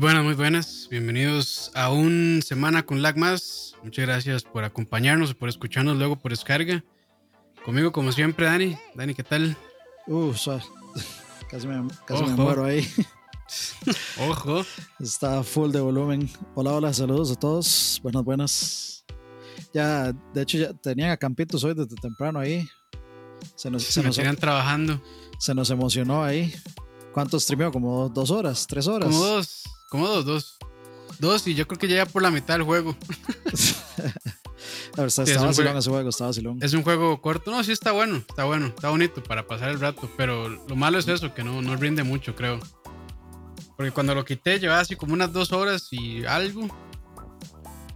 buenas, muy buenas. Bienvenidos a un semana con lag más. Muchas gracias por acompañarnos y por escucharnos luego por descarga. Conmigo, como siempre, Dani. Dani, ¿qué tal? Uh, casi, me, casi me muero ahí. Ojo. Está full de volumen. Hola, hola, saludos a todos. Buenas, buenas. Ya, de hecho, ya tenían a Campitos hoy desde temprano ahí. Se nos, se, trabajando. Se nos emocionó ahí. ¿Cuánto streameó? ¿Como dos horas? ¿Tres horas? Como dos. Como dos, dos. Dos y yo creo que ya por la mitad del juego. A ver, está, vacilón ese juego, está vacilón. Es un juego corto. No, sí está bueno, está bueno, está bonito para pasar el rato. Pero lo malo es eso, que no, no rinde mucho, creo. Porque cuando lo quité llevaba así como unas dos horas y algo.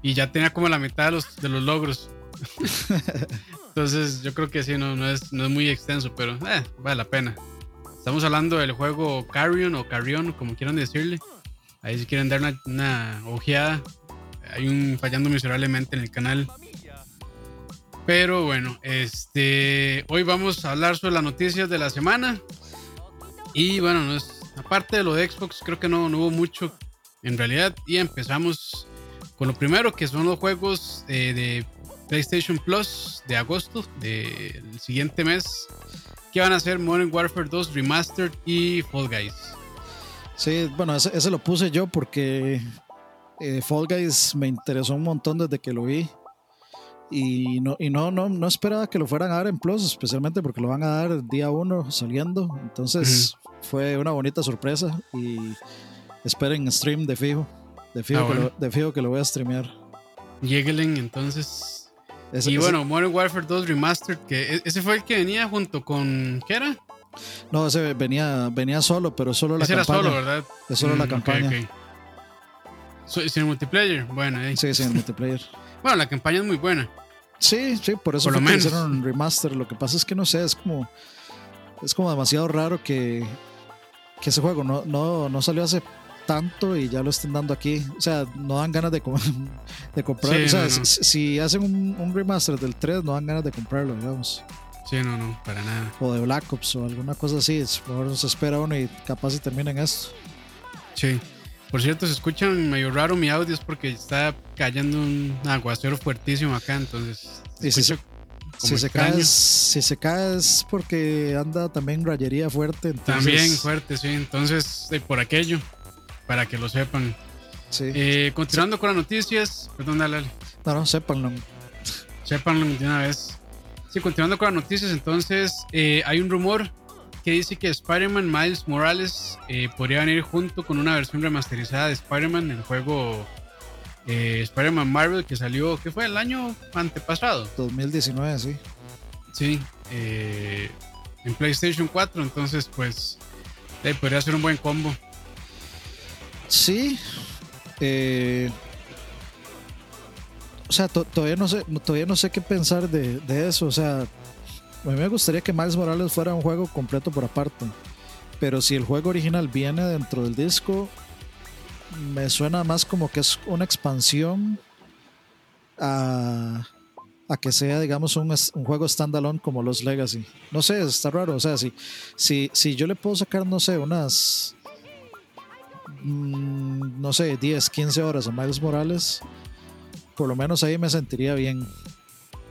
Y ya tenía como la mitad de los, de los logros. Entonces yo creo que sí, no, no, es, no es muy extenso, pero eh, vale la pena. Estamos hablando del juego Carrion o Carrion, como quieran decirle. Ahí si quieren dar una, una ojeada. Hay un fallando miserablemente en el canal. Pero bueno, este hoy vamos a hablar sobre las noticias de la semana. Y bueno, aparte de lo de Xbox, creo que no, no hubo mucho en realidad. Y empezamos con lo primero, que son los juegos eh, de PlayStation Plus de agosto del siguiente mes que van a ser Modern Warfare 2 Remastered y Fall Guys. Sí, bueno, ese, lo puse yo porque eh, Fall Guys me interesó un montón desde que lo vi. Y no, y no, no, no esperaba que lo fueran a dar en Plus, especialmente porque lo van a dar el día uno saliendo. Entonces fue una bonita sorpresa y esperen stream de fijo. De fijo, ah, que, lo, de fijo que lo voy a streamear. Lleguen entonces y bueno, Modern Warfare 2 Remastered, que e, ese fue el que venía junto con. ¿Qué era? No, ese venía, venía solo, pero solo la campaña. era solo, ¿verdad? Es solo la mm, campaña. ¿Sin multiplayer? Bueno, ahí. Sí, sin multiplayer. bueno, la campaña es muy buena. Sí, sí, por eso por lo hicieron remaster. Lo que pasa es que no sé, es como. Es como demasiado raro que, que ese juego no, no, no salió hace tanto y ya lo estén dando aquí. O sea, no dan ganas de, de comprar. o sea, si, hacen un, remaster del 3, no dan ganas de comprarlo, digamos. Sí, no, no, para nada. O de Black Ops o alguna cosa así. Mejor se espera uno y capaz se termina en esto. Sí. Por cierto, se escuchan medio raro mi audio es porque está cayendo un aguacero fuertísimo acá, entonces. si, se, si se, cae, si se cae es porque anda también rayería fuerte. También fuerte, sí. Entonces, por aquello para que lo sepan. Sí. Eh, continuando con las noticias, perdón, dale, dale. No, no, sépanlo. Sépanlo de una vez. Sí, continuando con las noticias, entonces eh, hay un rumor que dice que Spider-Man Miles Morales eh, podría venir junto con una versión remasterizada de Spider-Man, el juego Spider-Man Marvel que salió, ¿qué fue? El año antepasado. 2019, sí. Sí, en PlayStation 4, entonces pues podría ser un buen combo. Sí. O sea, todavía no sé, todavía no sé qué pensar de, eso. O sea, a mí me gustaría que Miles Morales fuera un juego completo por aparte. Pero si el juego original viene dentro del disco, me suena más como que es una expansión a, que sea, digamos, un, juego standalone como los Legacy. No sé, está raro. O sea, si, si, si yo le puedo sacar, no sé, unas Mm, no sé, 10, 15 horas a Miles Morales, por lo menos ahí me sentiría bien.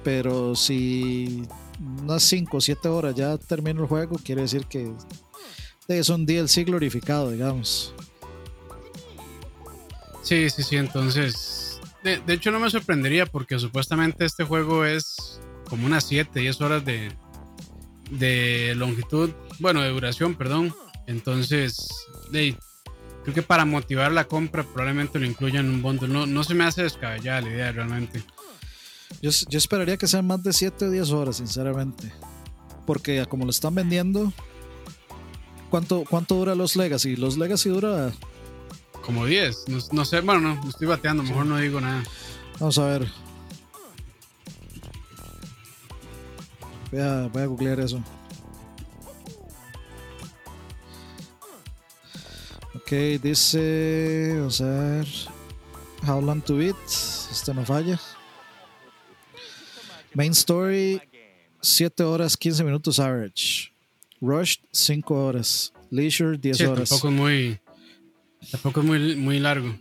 Pero si unas 5 o 7 horas ya termino el juego, quiere decir que es un DLC glorificado, digamos. Sí, sí, sí, entonces. De, hecho, no me sorprendería porque supuestamente este juego es como unas 7, 10 horas de, de longitud, bueno, de duración, perdón. Entonces, de, creo que para motivar la compra probablemente lo incluyan en un bundle. No, no se me hace descabellada la idea realmente. Yo, yo esperaría que sean más de 7 o 10 horas, sinceramente. Porque como lo están vendiendo, ¿cuánto, cuánto dura los Legacy? Los Legacy dura... Como 10. No, sé, bueno, no, estoy bateando, mejor no digo nada. Vamos a ver. Voy a, voy a googlear eso. Dice. Vamos a ver. How long to beat. Este no falla. Main story: 7 horas 15 minutos average. Rushed 5 horas. Leisure 10 horas. Tampoco muy. Tampoco es muy, muy largo.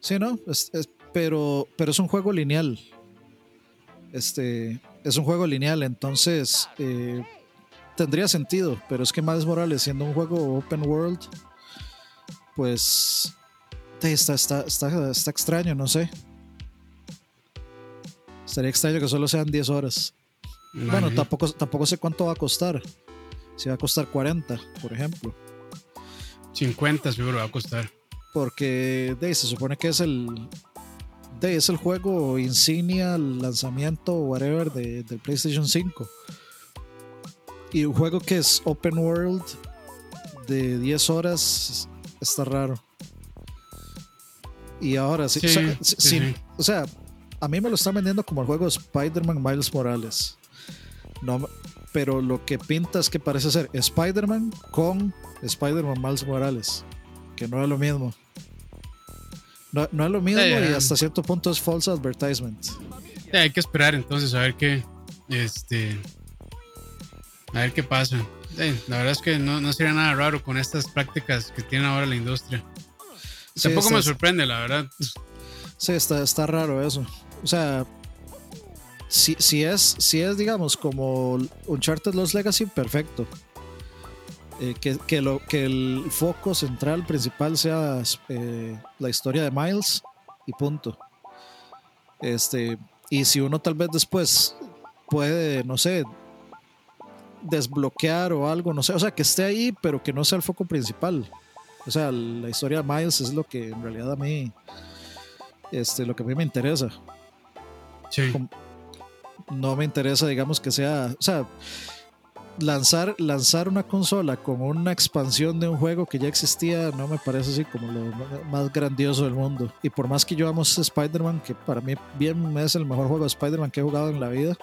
Sí, no, pero, pero es un juego lineal. Este, es un juego lineal, entonces eh, tendría sentido, pero es que Miles Morales, siendo un juego open world, pues está, está, está, está extraño, no sé. Estaría extraño que solo sean 10 horas. Bueno, tampoco, tampoco sé cuánto va a costar. Si va a costar 40, por ejemplo. 50 seguro va a costar. Porque de, se supone que es el. De, es el juego insignia, el lanzamiento, whatever, de, del PlayStation 5. Y un juego que es open world de 10 horas está raro. Y ahora sí, o sea, a mí me lo están vendiendo como el juego Spider-Man Miles Morales. No, pero lo que pinta es que parece ser Spider-Man con Spider-Man Miles Morales, que no es lo mismo. No, es lo mismo y hasta cierto punto es false advertisement. hay que esperar entonces a ver qué este a ver qué pasa. La verdad es que no, sería nada raro con estas prácticas que tiene ahora la industria. Tampoco me sorprende, la verdad. Sí, está, está raro eso. O sea, si, si, es, si es, digamos, como Uncharted Lost Legacy, perfecto. Eh, que, lo, que el foco central principal sea eh, la historia de Miles y punto. Este, y si uno tal vez después puede, no sé, desbloquear o algo, no sé, o sea, que esté ahí, pero que no sea el foco principal. O sea, la historia de Miles es lo que en realidad a mí, este, lo que a mí me interesa. No me interesa, digamos, que sea. O sea, lanzar, lanzar una consola como una expansión de un juego que ya existía no me parece así como lo más grandioso del mundo. Y por más que yo amo Spider-Man, que para mí bien es el mejor juego de Spider-Man que he jugado en la vida,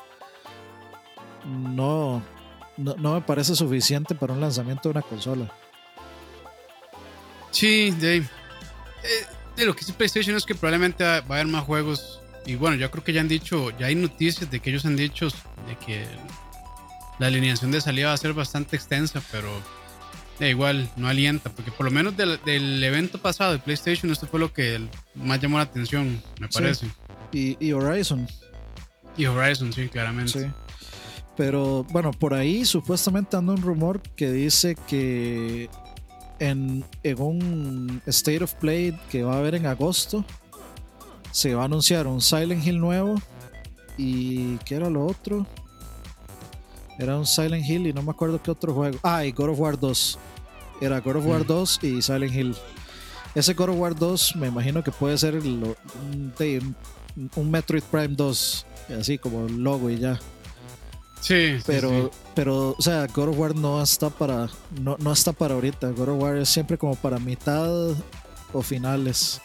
no, no, me parece suficiente para un lanzamiento de una consola. Sí, Dave. Eh, de lo que dice PlayStation es que probablemente va a haber más juegos y bueno, yo creo que ya han dicho, ya hay noticias de que ellos han dicho de que la alineación de salida va a ser bastante extensa, pero da igual, no alienta, porque por lo menos del, evento pasado de PlayStation, esto fue lo que más llamó la atención, me parece. Y, Horizon. Y Horizon, sí, claramente. Sí. Pero bueno, por ahí supuestamente anda un rumor que dice que en, en un State of Play que va a haber en agosto, se va a anunciar un Silent Hill nuevo. ¿Y qué era lo otro? Era un Silent Hill y no me acuerdo qué otro juego. Ah, y God of War 2. Era God of War 2 mm. y Silent Hill. Ese God of War 2 me imagino que puede ser un, Metroid Prime 2. Así como el logo y ya. Sí, pero, pero, o sea, God of War no está para, no, no está para ahorita. God of War es siempre como para mitad o finales.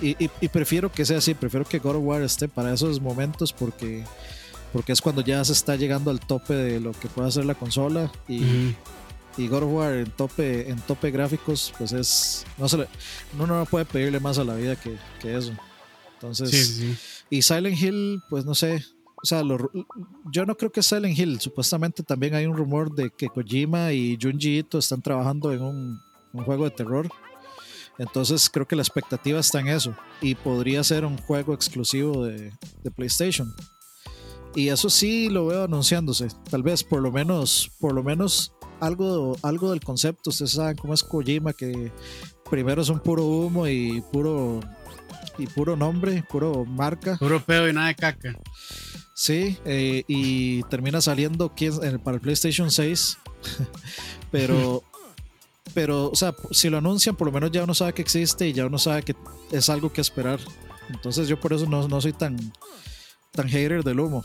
Y, prefiero que sea así, prefiero que God of War esté para esos momentos porque, porque es cuando ya se está llegando al tope de lo que puede hacer la consola y, y God of War en tope, en tope gráficos, pues es, no se le, uno no puede pedirle más a la vida que, eso. Entonces, y Silent Hill, pues no sé, o sea, yo no creo que Silent Hill, supuestamente también hay un rumor de que Kojima y Junji Ito están trabajando en un, juego de terror. Entonces creo que la expectativa está en eso. Y podría ser un juego exclusivo de, PlayStation. Y eso sí lo veo anunciándose. Tal vez por lo menos, por lo menos algo, algo del concepto. Ustedes saben cómo es Kojima, que primero es un puro humo y puro y puro nombre, puro marca. Puro y nada de caca. Sí, eh, y termina saliendo para el PlayStation 6. Pero pero, o sea, si lo anuncian, por lo menos ya uno sabe que existe y ya uno sabe que es algo que esperar. Entonces yo por eso no, no soy tan, tan hater del humo.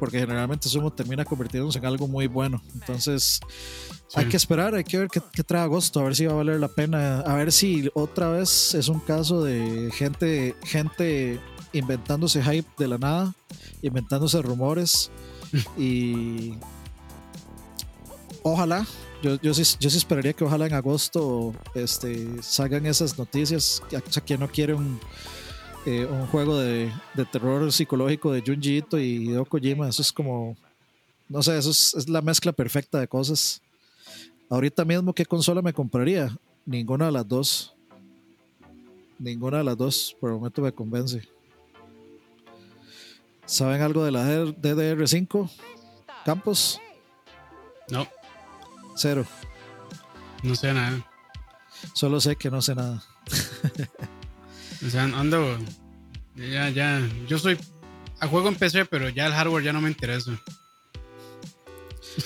Porque generalmente ese humo termina convirtiéndose en algo muy bueno. Entonces hay que esperar, hay que ver qué, qué, trae agosto, a ver si va a valer la pena. A ver si otra vez es un caso de gente, gente inventándose hype de la nada, inventándose rumores. y ojalá yo, yo, sí, yo sí esperaría que ojalá en agosto este, salgan esas noticias. O sea, que no quiere un, eh, un juego de, de, terror psicológico de Junji Ito y Hideo Kojima. Eso es como, no sé, eso es, es, la mezcla perfecta de cosas. Ahorita mismo, ¿qué consola me compraría? Ninguna de las dos. ninguna de las dos por el momento me convence. ¿Saben algo de la DDR5? Campos. No. Cero. No sé nada. Solo sé que no sé nada. o sea, ando. Ya, ya. Yo soy. A juego en PC, pero ya el hardware ya no me interesa.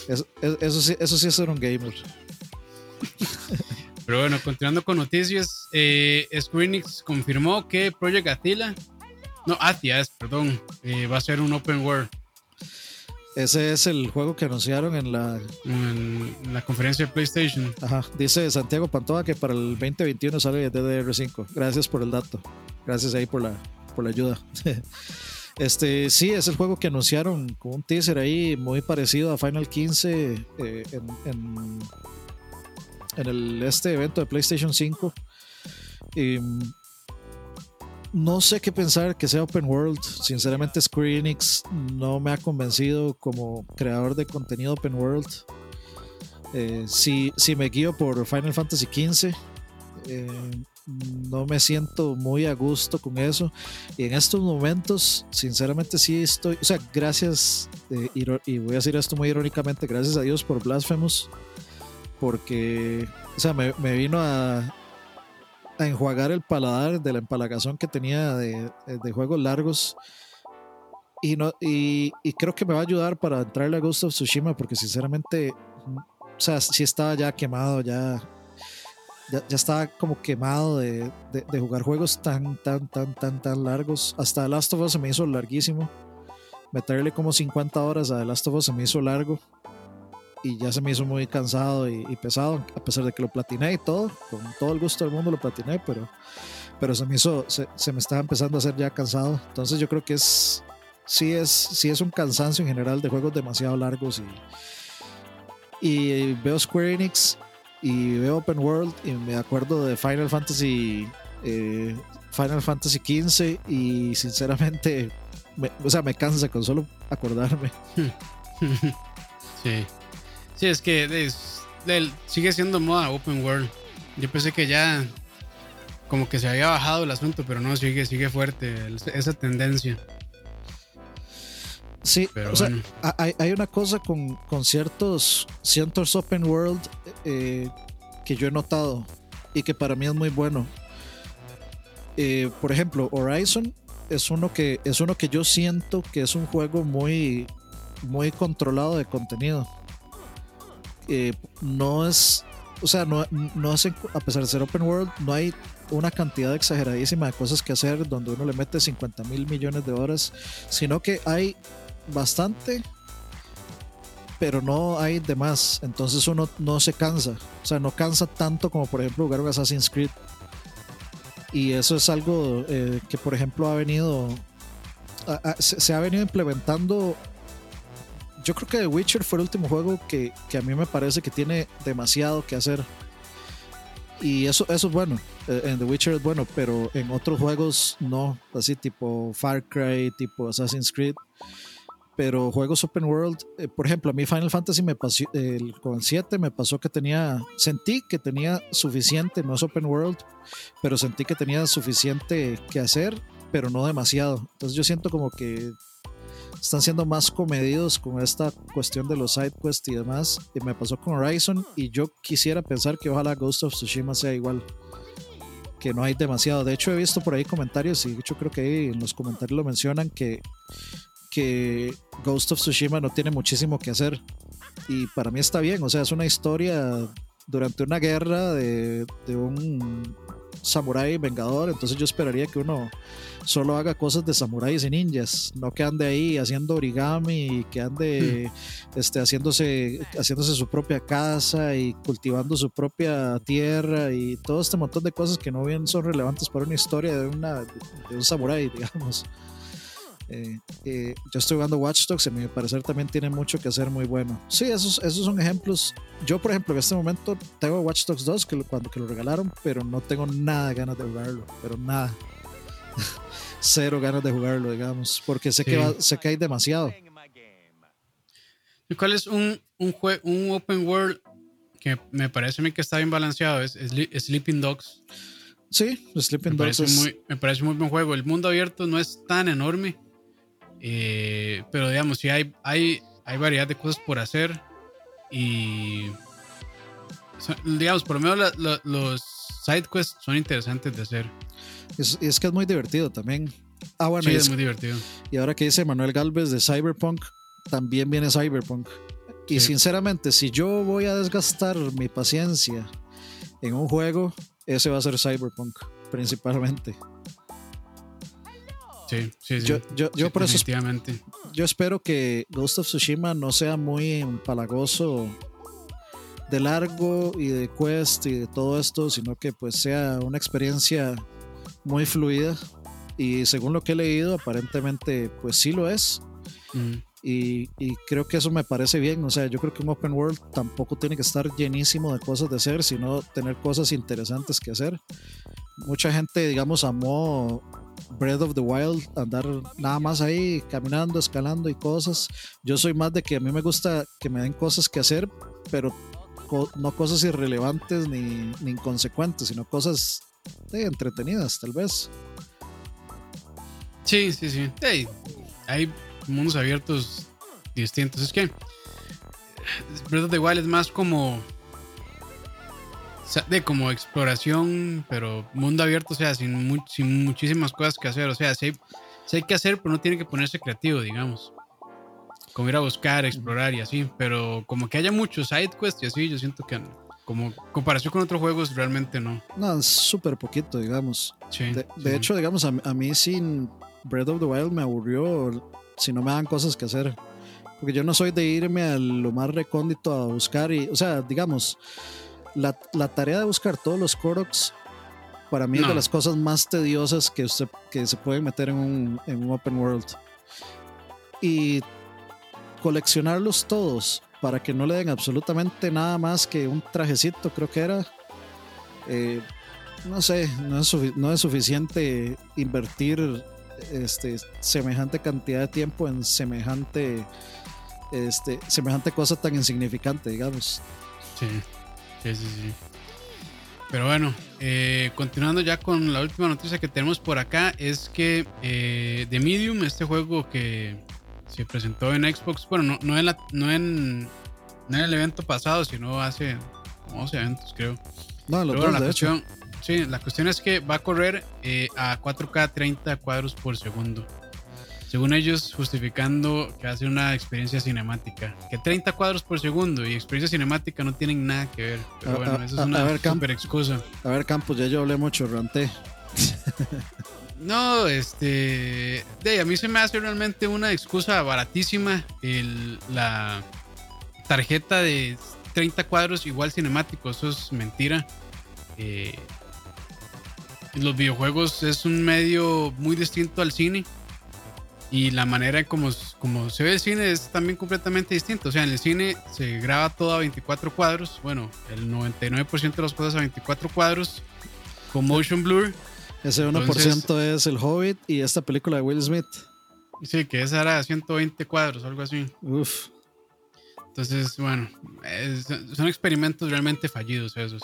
Eso, sí, eso sí es ser un gamer. Pero bueno, continuando con noticias, eh, confirmó que Project Attila, no, Atia es, perdón, eh, va a ser un open world. Ese es el juego que anunciaron en la, en la conferencia de PlayStation. Ajá, dice Santiago Pantoa que para el 2021 sale DDR5. Gracias por el dato. Gracias ahí por la, por la ayuda. Este, sí, es el juego que anunciaron con un teaser ahí muy parecido a Final 15 eh, en, en, el, este evento de PlayStation 5. Y, no sé qué pensar que sea open world. Sinceramente, Square Enix no me ha convencido como creador de contenido open world. Eh, si, si, me guío por Final Fantasy XV, eh, no me siento muy a gusto con eso. Y en estos momentos, sinceramente, sí estoy. O sea, gracias, eh, y voy a decir esto muy irónicamente, gracias a Dios por Blasphemous, porque, o sea, me, me vino a, a enjuagar el paladar de la empalagazón que tenía de, de juegos largos. Y, no, y, y, creo que me va a ayudar para entrarle a Ghost of Tsushima porque sinceramente, o sea, sí estaba ya quemado, ya, ya, ya estaba como quemado de, de, de, jugar juegos tan, tan, tan, tan, tan largos. Hasta The Last of Us se me hizo larguísimo. Meterle como 50 horas a The Last of Us se me hizo largo y ya se me hizo muy cansado y, pesado, a pesar de que lo platiné y todo, con todo el gusto del mundo lo platiné, pero, pero se me hizo, se, me estaba empezando a hacer ya cansado. Entonces yo creo que es, sí es, sí es un cansancio en general de juegos demasiado largos y, y veo Square Enix y veo Open World y me acuerdo de Final Fantasy, eh, Final Fantasy XV y sinceramente, o sea, me cansa con solo acordarme. Sí. Sí, es que sigue siendo moda open world. Yo pensé que ya como que se había bajado el asunto, pero no, sigue, sigue fuerte esa tendencia. Sí, pero o sea, hay, una cosa con, con, ciertos, ciertos open world eh, que yo he notado y que para mí es muy bueno. Eh, por ejemplo, Horizon es uno que es uno que yo siento que es un juego muy muy controlado de contenido. Eh, no es, o sea, no, no es, a pesar de ser open world, no hay una cantidad exageradísima de cosas que hacer donde uno le mete 50 mil millones de horas, sino que hay bastante, pero no hay de más. Entonces uno no se cansa, o sea, no cansa tanto como por ejemplo jugar un Assassin's Creed. Y eso es algo eh, que por ejemplo ha venido, se ha venido implementando yo creo que The Witcher fue el último juego que, a mí me parece que tiene demasiado que hacer. Y eso, eso es bueno. Eh, en The Witcher es bueno, pero en otros juegos no. Así tipo Far Cry, tipo Assassin's Creed. Pero juegos open world, eh, por ejemplo, a mí Final Fantasy me pasó, con el 7 me pasó que tenía, sentí que tenía suficiente, no es open world, pero sentí que tenía suficiente que hacer, pero no demasiado. Entonces yo siento como que están siendo más comedidos con esta cuestión de los side quests y demás. Y me pasó con Horizon y yo quisiera pensar que ojalá Ghost of Tsushima sea igual. Que no hay demasiado. De hecho, he visto por ahí comentarios y hecho creo que ahí en los comentarios lo mencionan que, que Ghost of Tsushima no tiene muchísimo que hacer. Y para mí está bien, o sea, es una historia durante una guerra de, de un samurái vengador, entonces yo esperaría que uno solo haga cosas de samuráis y ninjas, no que ande ahí haciendo origami, que ande hmm. este, haciéndose, haciéndose su propia casa y cultivando su propia tierra y todo este montón de cosas que no bien son relevantes para una historia de, una, de un samurái, digamos. Eh, eh, yo estoy jugando Watch Dogs y a mi parecer también tiene mucho que hacer muy bueno. Sí, esos, esos son ejemplos. Yo, por ejemplo, en este momento tengo Watch Dogs 2 que cuando que lo regalaron, pero no tengo nada de ganas de jugarlo, pero nada. Cero ganas de jugarlo, digamos, porque sé, que, sé que hay demasiado. ¿Y cuál es un, un, un open world que me parece a mí que está bien balanceado? Es, Sleeping Dogs. Sí, Sleeping Me Dogs parece, es- muy, me parece muy buen juego. El mundo abierto no es tan enorme, eh, pero digamos, sí hay, hay, hay variedad de cosas por hacer y, digamos, por lo menos la- la- los side quests son interesantes de hacer. es, es que es muy divertido también. Ah, bueno, sí, y, es es- muy divertido. y ahora que dice Manuel Galvez de Cyberpunk, también viene Cyberpunk. Y Sí. sinceramente, si yo voy a desgastar mi paciencia en un juego, ese va a ser Cyberpunk, principalmente. Sí, sí, sí. Yo, yo, yo Sí, por eso yo espero que Ghost of Tsushima no sea muy empalagoso de largo y de quest y de todo esto, sino que pues sea una experiencia muy fluida y según lo que he leído aparentemente pues sí lo es Mm. y, y creo que eso me parece bien, o sea yo creo que un open world tampoco tiene que estar llenísimo de cosas de hacer, sino tener cosas interesantes que hacer. Mucha gente digamos amó Breath of the Wild, andar nada más ahí caminando, escalando y cosas. Yo soy más de que a mí me gusta que me den cosas que hacer, pero no cosas irrelevantes ni, ni inconsecuentes, sino cosas eh, entretenidas, tal vez. Sí, sí, sí. Hay mundos abiertos distintos. Es que Breath of the Wild es más como. Sea, De como exploración, pero mundo abierto, o sea, sin, mu- sin muchísimas cosas que hacer. O sea, sí hay, hay que hacer, pero no tiene que ponerse creativo, digamos. Como ir a buscar, explorar y así. Pero como que haya muchos side quests y así, yo siento que como comparación con otros juegos, realmente no. No, es súper poquito, digamos. Sí, De, sí, de sí. hecho, digamos, a, a mí sin Breath of the Wild me aburrió si no me dan cosas que hacer. Porque yo no soy de irme a lo más recóndito a buscar y, o sea, digamos, la, la tarea de buscar todos los Koroks para mí es de las cosas más tediosas que, usted, que se pueden meter en un, en un open world. Y coleccionarlos todos para que no le den absolutamente nada más que un trajecito, creo que era. eh, no sé, no es, no es suficiente invertir este, semejante cantidad de tiempo en semejante, este, semejante cosa tan insignificante, digamos. Sí, sí, sí, sí. Pero bueno, eh, continuando ya con la última noticia que tenemos por acá, es que eh, The Medium, este juego que se presentó en Xbox, bueno, no, no, en, la- no, en, no en el evento pasado, sino hace como 12 eventos, creo. No, Pero dos, la cuestión, sí, la cuestión es que va a correr eh, a 4K 30 cuadros por segundo. Según ellos, justificando que ser una experiencia cinemática. Que 30 cuadros por segundo y experiencia cinemática no tienen nada que ver. Pero A- bueno, a- eso es una ver, super excusa. A ver, Campos, ya yo hablé mucho, ranté. No, este. De, a mí se me hace realmente una excusa baratísima. El, la tarjeta de 30 cuadros igual cinemático, eso es mentira. Eh, los videojuegos es un medio muy distinto al cine. Y la manera en como, como se ve el cine es también completamente distinto. O sea, en el cine se graba todo a 24 cuadros. Bueno, el 99% de las cosas a 24 cuadros. Con motion blur. Ese 1% Entonces- es El Hobbit y esta película de Will Smith. Sí, que esa era 120 cuadros, algo así. Uf. Entonces, bueno, es- son experimentos realmente fallidos esos.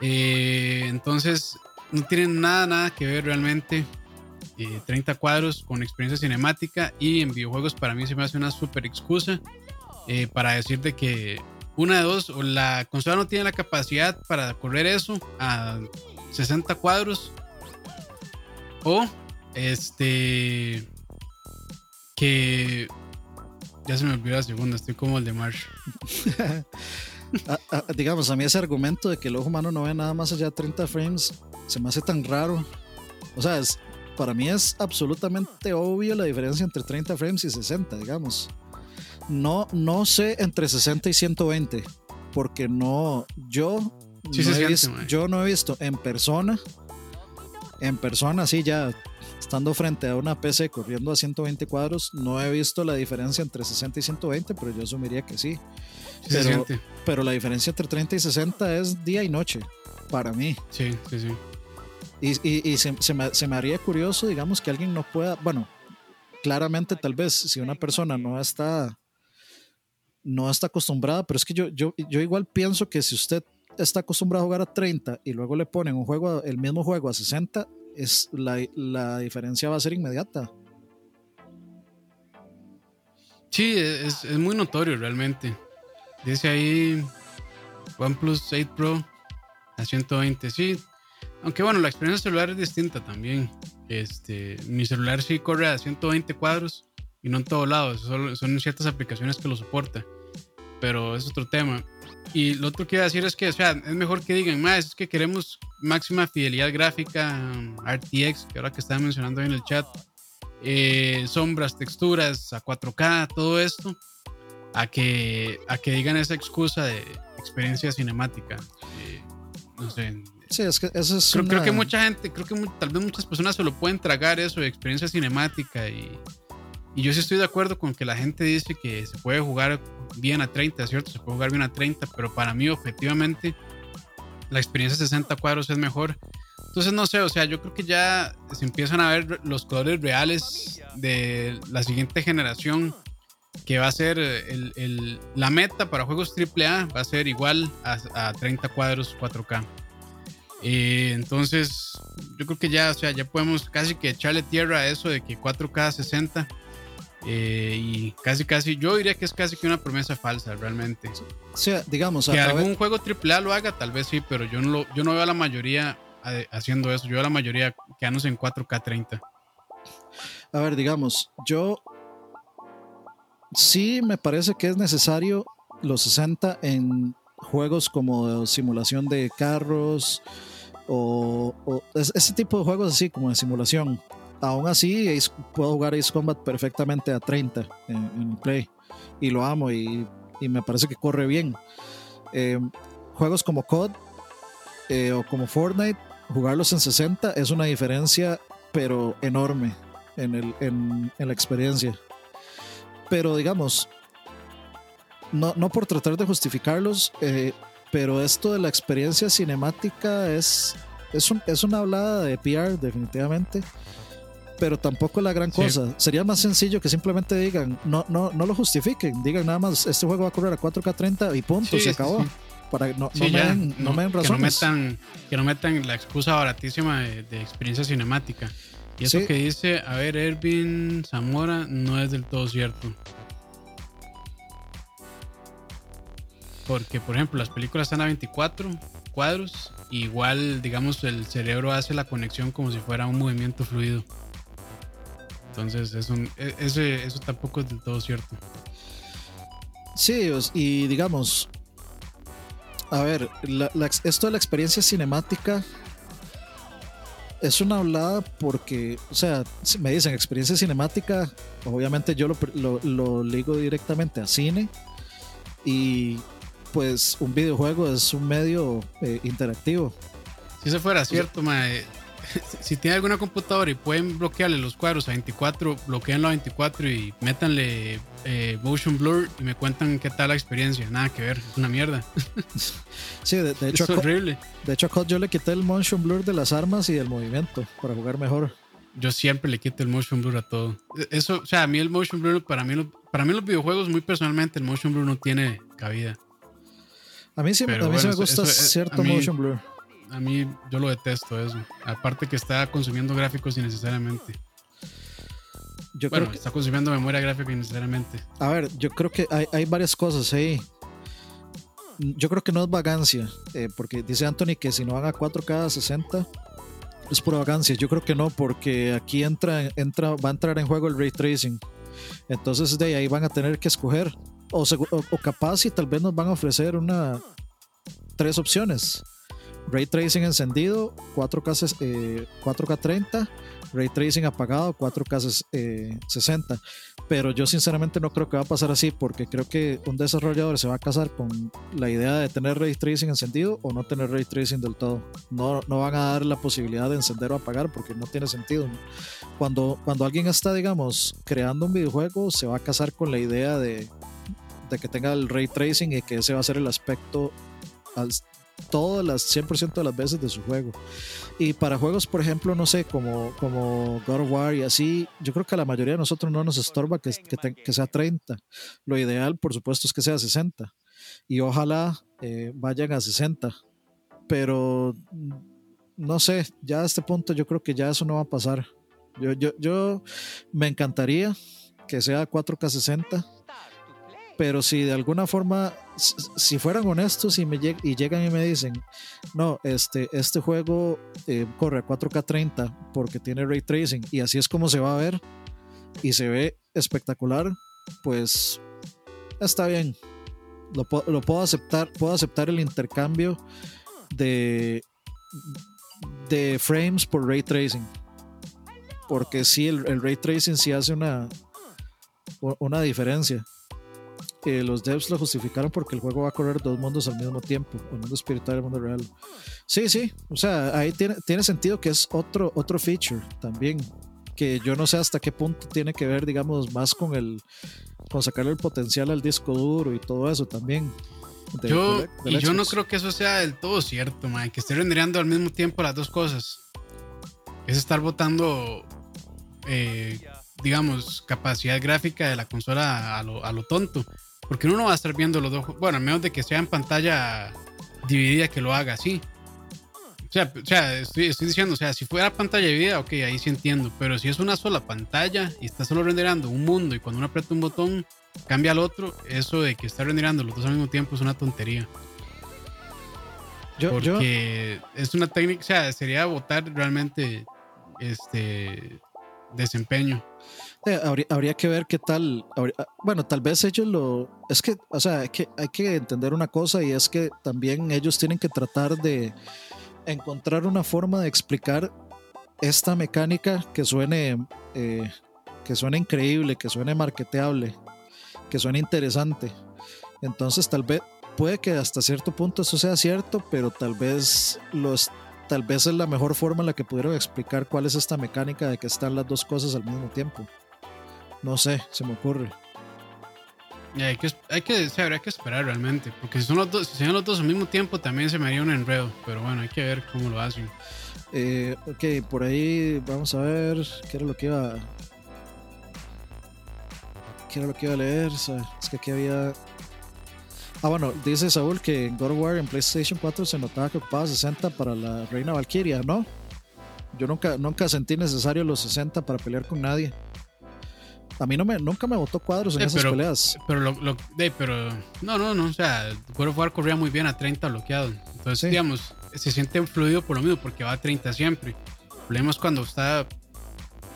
Eh, entonces, no tienen nada, nada que ver realmente. Eh, 30 cuadros con experiencia cinemática y en videojuegos para mí se me hace una super excusa eh, para decir de que una de dos, o la consola no tiene la capacidad para correr eso a 60 cuadros o este que ya se me olvidó la segunda, estoy como el de Marsh. A- a- digamos, a mí ese argumento de que el ojo humano no ve nada más allá de 30 frames se me hace tan raro. O sea, es, para mí es absolutamente obvio la diferencia entre 30 frames y 60, digamos. No, no sé entre 60 y 120, porque no, yo, Sí no he siente, visto, yo no he visto en persona, en persona, así ya estando frente a una PC corriendo a 120 cuadros, no he visto la diferencia entre 60 y 120, pero yo asumiría que sí Sí Pero- pero la diferencia entre 30 y 60 es día y noche para mí. Sí, sí, sí. Y, y- se, me, se me haría curioso, digamos, que alguien no pueda, bueno, claramente tal vez si una persona no está, no está acostumbrada, pero es que yo, yo, yo igual pienso que si usted está acostumbrado a jugar a 30 y luego le ponen un juego, el mismo juego a 60, es la, la diferencia va a ser inmediata. Sí, es, es, muy notorio realmente. Dice ahí OnePlus 8 Pro a 120, sí. Aunque bueno, la experiencia celular es distinta también. Este, mi celular sí corre a 120 cuadros y no en todos lados, solo, son ciertas aplicaciones que lo soporta. Pero es otro tema. Y lo otro que iba a decir es que, o sea, es mejor que digan, más es que queremos máxima fidelidad gráfica, RTX, que ahora que estaba mencionando en el chat, eh, sombras, texturas, a 4K, todo esto, a que, a que digan esa excusa de experiencia cinemática. Eh, no sé. Sí, es que eso es creo, creo, que mucha gente, creo que tal vez muchas personas se lo pueden tragar eso de experiencia cinemática y, y yo sí estoy de acuerdo con que la gente dice que se puede jugar bien a 30, ¿cierto? Se puede jugar bien a 30, pero para mí objetivamente la experiencia 60 cuadros es mejor entonces, no sé, o sea, yo creo que ya se empiezan a ver los colores reales de la siguiente generación, que va a ser el, el, la meta para juegos AAA, va a ser igual a, a 30 cuadros 4K. Eh, entonces, yo creo que ya, o sea, ya podemos casi que echarle tierra a eso de que 4K 60. Eh, y casi, casi, yo diría que es casi que una promesa falsa realmente. O sea, digamos, que algún juego AAA lo haga, tal vez sí, pero yo no, lo, yo no veo a la mayoría haciendo eso. Yo la mayoría quedamos en 4K30. A ver, digamos, yo sí me parece que es necesario los 60 en juegos como simulación de carros o, ese tipo de juegos así como de simulación. Aún así, puedo jugar Ace Combat perfectamente a 30 en, Play y lo amo y, me parece que corre bien. Eh, juegos como COD eh, o como Fortnite jugarlos en 60 es una diferencia, pero enorme en, el, en, la experiencia. Pero digamos, no, no por tratar de justificarlos, eh, pero esto de la experiencia cinemática es, es, un, es una hablada de PR, definitivamente. Pero tampoco la gran cosa. Sería más sencillo que simplemente digan, no, no, no lo justifiquen, digan nada más, este juego va a correr a 4K30 y punto, se acabó para no, no, me den, no, me Que no, metan, que no metan la excusa baratísima de, experiencia cinemática. Y eso que dice, a ver, Ervin Zamora no es del todo cierto. Porque, por ejemplo, las películas están a 24 cuadros. igual, digamos, el cerebro hace la conexión como si fuera un movimiento fluido. Entonces, eso, e, eso tampoco es del todo cierto. Sí, y digamos, a ver, esto de la experiencia cinemática es una hablada porque, o sea, me dicen experiencia cinemática, obviamente yo lo, lo, ligo directamente a cine y pues un videojuego es un medio eh, interactivo. Si eso fuera cierto, mae, si tiene alguna computadora y pueden bloquearle los cuadros a 24, bloqueenlo a 24 y métanle eh, motion blur y me cuentan qué tal la experiencia. Nada que ver, es una mierda. Sí, de, hecho, es horrible. De hecho, a yo le quité el motion blur de las armas y del movimiento para jugar mejor. Yo siempre le quito el motion blur a todo. Eso, o sea, a mí el motion blur, para mí, para mí los videojuegos, muy personalmente, el motion blur no tiene cabida. A mí sí, a mí me gusta cierto motion blur a mí yo lo detesto eso. Aparte que está consumiendo gráficos innecesariamente. Yo bueno, creo que, está consumiendo memoria gráfica innecesariamente. A ver, yo creo que hay, hay varias cosas ahí. Yo creo que no es vagancia, eh, porque dice Anthony que si no van a 4K 60 es pura vagancia. Yo creo que no, porque aquí entra, entra, va a entrar en juego el ray tracing. Entonces de ahí van a tener que escoger. O, capaz y tal vez nos van a ofrecer una tres opciones Ray Tracing encendido, 4K, 4K30, eh, Ray Tracing apagado, 4K 60. Eh, Pero yo sinceramente no creo que va a pasar así porque creo que un desarrollador se va a casar con la idea de tener Ray Tracing encendido o no tener Ray Tracing del todo. No, no van a dar la posibilidad de encender o apagar porque no tiene sentido. Cuando, cuando alguien está, digamos, creando un videojuego, se va a casar con la idea de, de que tenga el Ray Tracing y que ese va a ser el aspecto todas las 100% de las veces de su juego. Y para juegos, por ejemplo, no sé, como, como God of War y así, yo creo que a la mayoría de nosotros no nos estorba que, que, sea 30. Lo ideal, por supuesto, es que sea 60. Y ojalá eh, vayan a 60. pero no sé, ya a este punto yo creo que ya eso no va a pasar. Yo, yo, yo me encantaría que sea 4K 60, pero si de alguna forma, si fueran honestos y, me llegan y me dicen, no, este, este juego eh, corre a 4K 30 porque tiene ray tracing y así es como se va a ver y se ve espectacular, pues está bien. Lo, puedo aceptar, puedo aceptar el intercambio de, de frames por ray tracing. Porque sí, el, ray tracing sí hace una, una diferencia. Los devs lo justificaron porque el juego va a correr dos mundos al mismo tiempo, el mundo espiritual y el mundo real. Sí, sí, o sea, ahí tiene, tiene sentido que es otro, otro feature también, que yo no sé hasta qué punto tiene que ver, digamos, más con el con sacarle el potencial al disco duro y todo eso también. yo, y yo no creo que eso sea del todo cierto, man, que esté rendereando al mismo tiempo las dos cosas. Es estar botando, eh, digamos, capacidad gráfica de la consola a lo, a lo tonto. Porque uno no va a estar viendo los dos. Bueno, a menos de que sea en pantalla dividida que lo haga así. O sea, o sea estoy, estoy, diciendo, o sea, si fuera pantalla dividida, ok, ahí sí entiendo. Pero si es una sola pantalla y está solo renderando un mundo y cuando uno aprieta un botón cambia al otro, eso de que está renderando los dos al mismo tiempo es una tontería. Yo, Porque es una técnica, o sea, sería votar realmente este desempeño. Eh, habría, que ver qué tal. Ah, bueno, tal vez ellos lo. Es que, o sea, hay que, hay que entender una cosa y es que también ellos tienen que tratar de encontrar una forma de explicar esta mecánica que suene, eh, que suene increíble, que suene marketeable, que suene interesante. Entonces, tal vez puede que hasta cierto punto eso sea cierto, pero tal vez los tal vez es la mejor forma en la que pudieron explicar cuál es esta mecánica de que están las dos cosas al mismo tiempo. No sé, se me ocurre. hay que, hay que, habría que esperar realmente, porque si son, los dos, si son los dos al mismo tiempo también se me haría un enredo, pero bueno, hay que ver cómo lo hacen. Eh, ok, por ahí vamos a ver qué era lo que iba qué era lo que iba a leer, es que aquí había Ah, bueno, dice Saúl que en God of War en PlayStation 4 se notaba que ocupaba 60 para la Reina Valkyria, ¿no? Yo nunca, nunca sentí necesario los 60 para pelear con nadie. A mí no me, nunca me botó cuadros en esas peleas. Pero, lo, pero, no, no, no, o sea, God of War corría muy bien a 30 bloqueado. Entonces, digamos, se siente fluido por lo mismo, porque va a 30 siempre. El problema es cuando está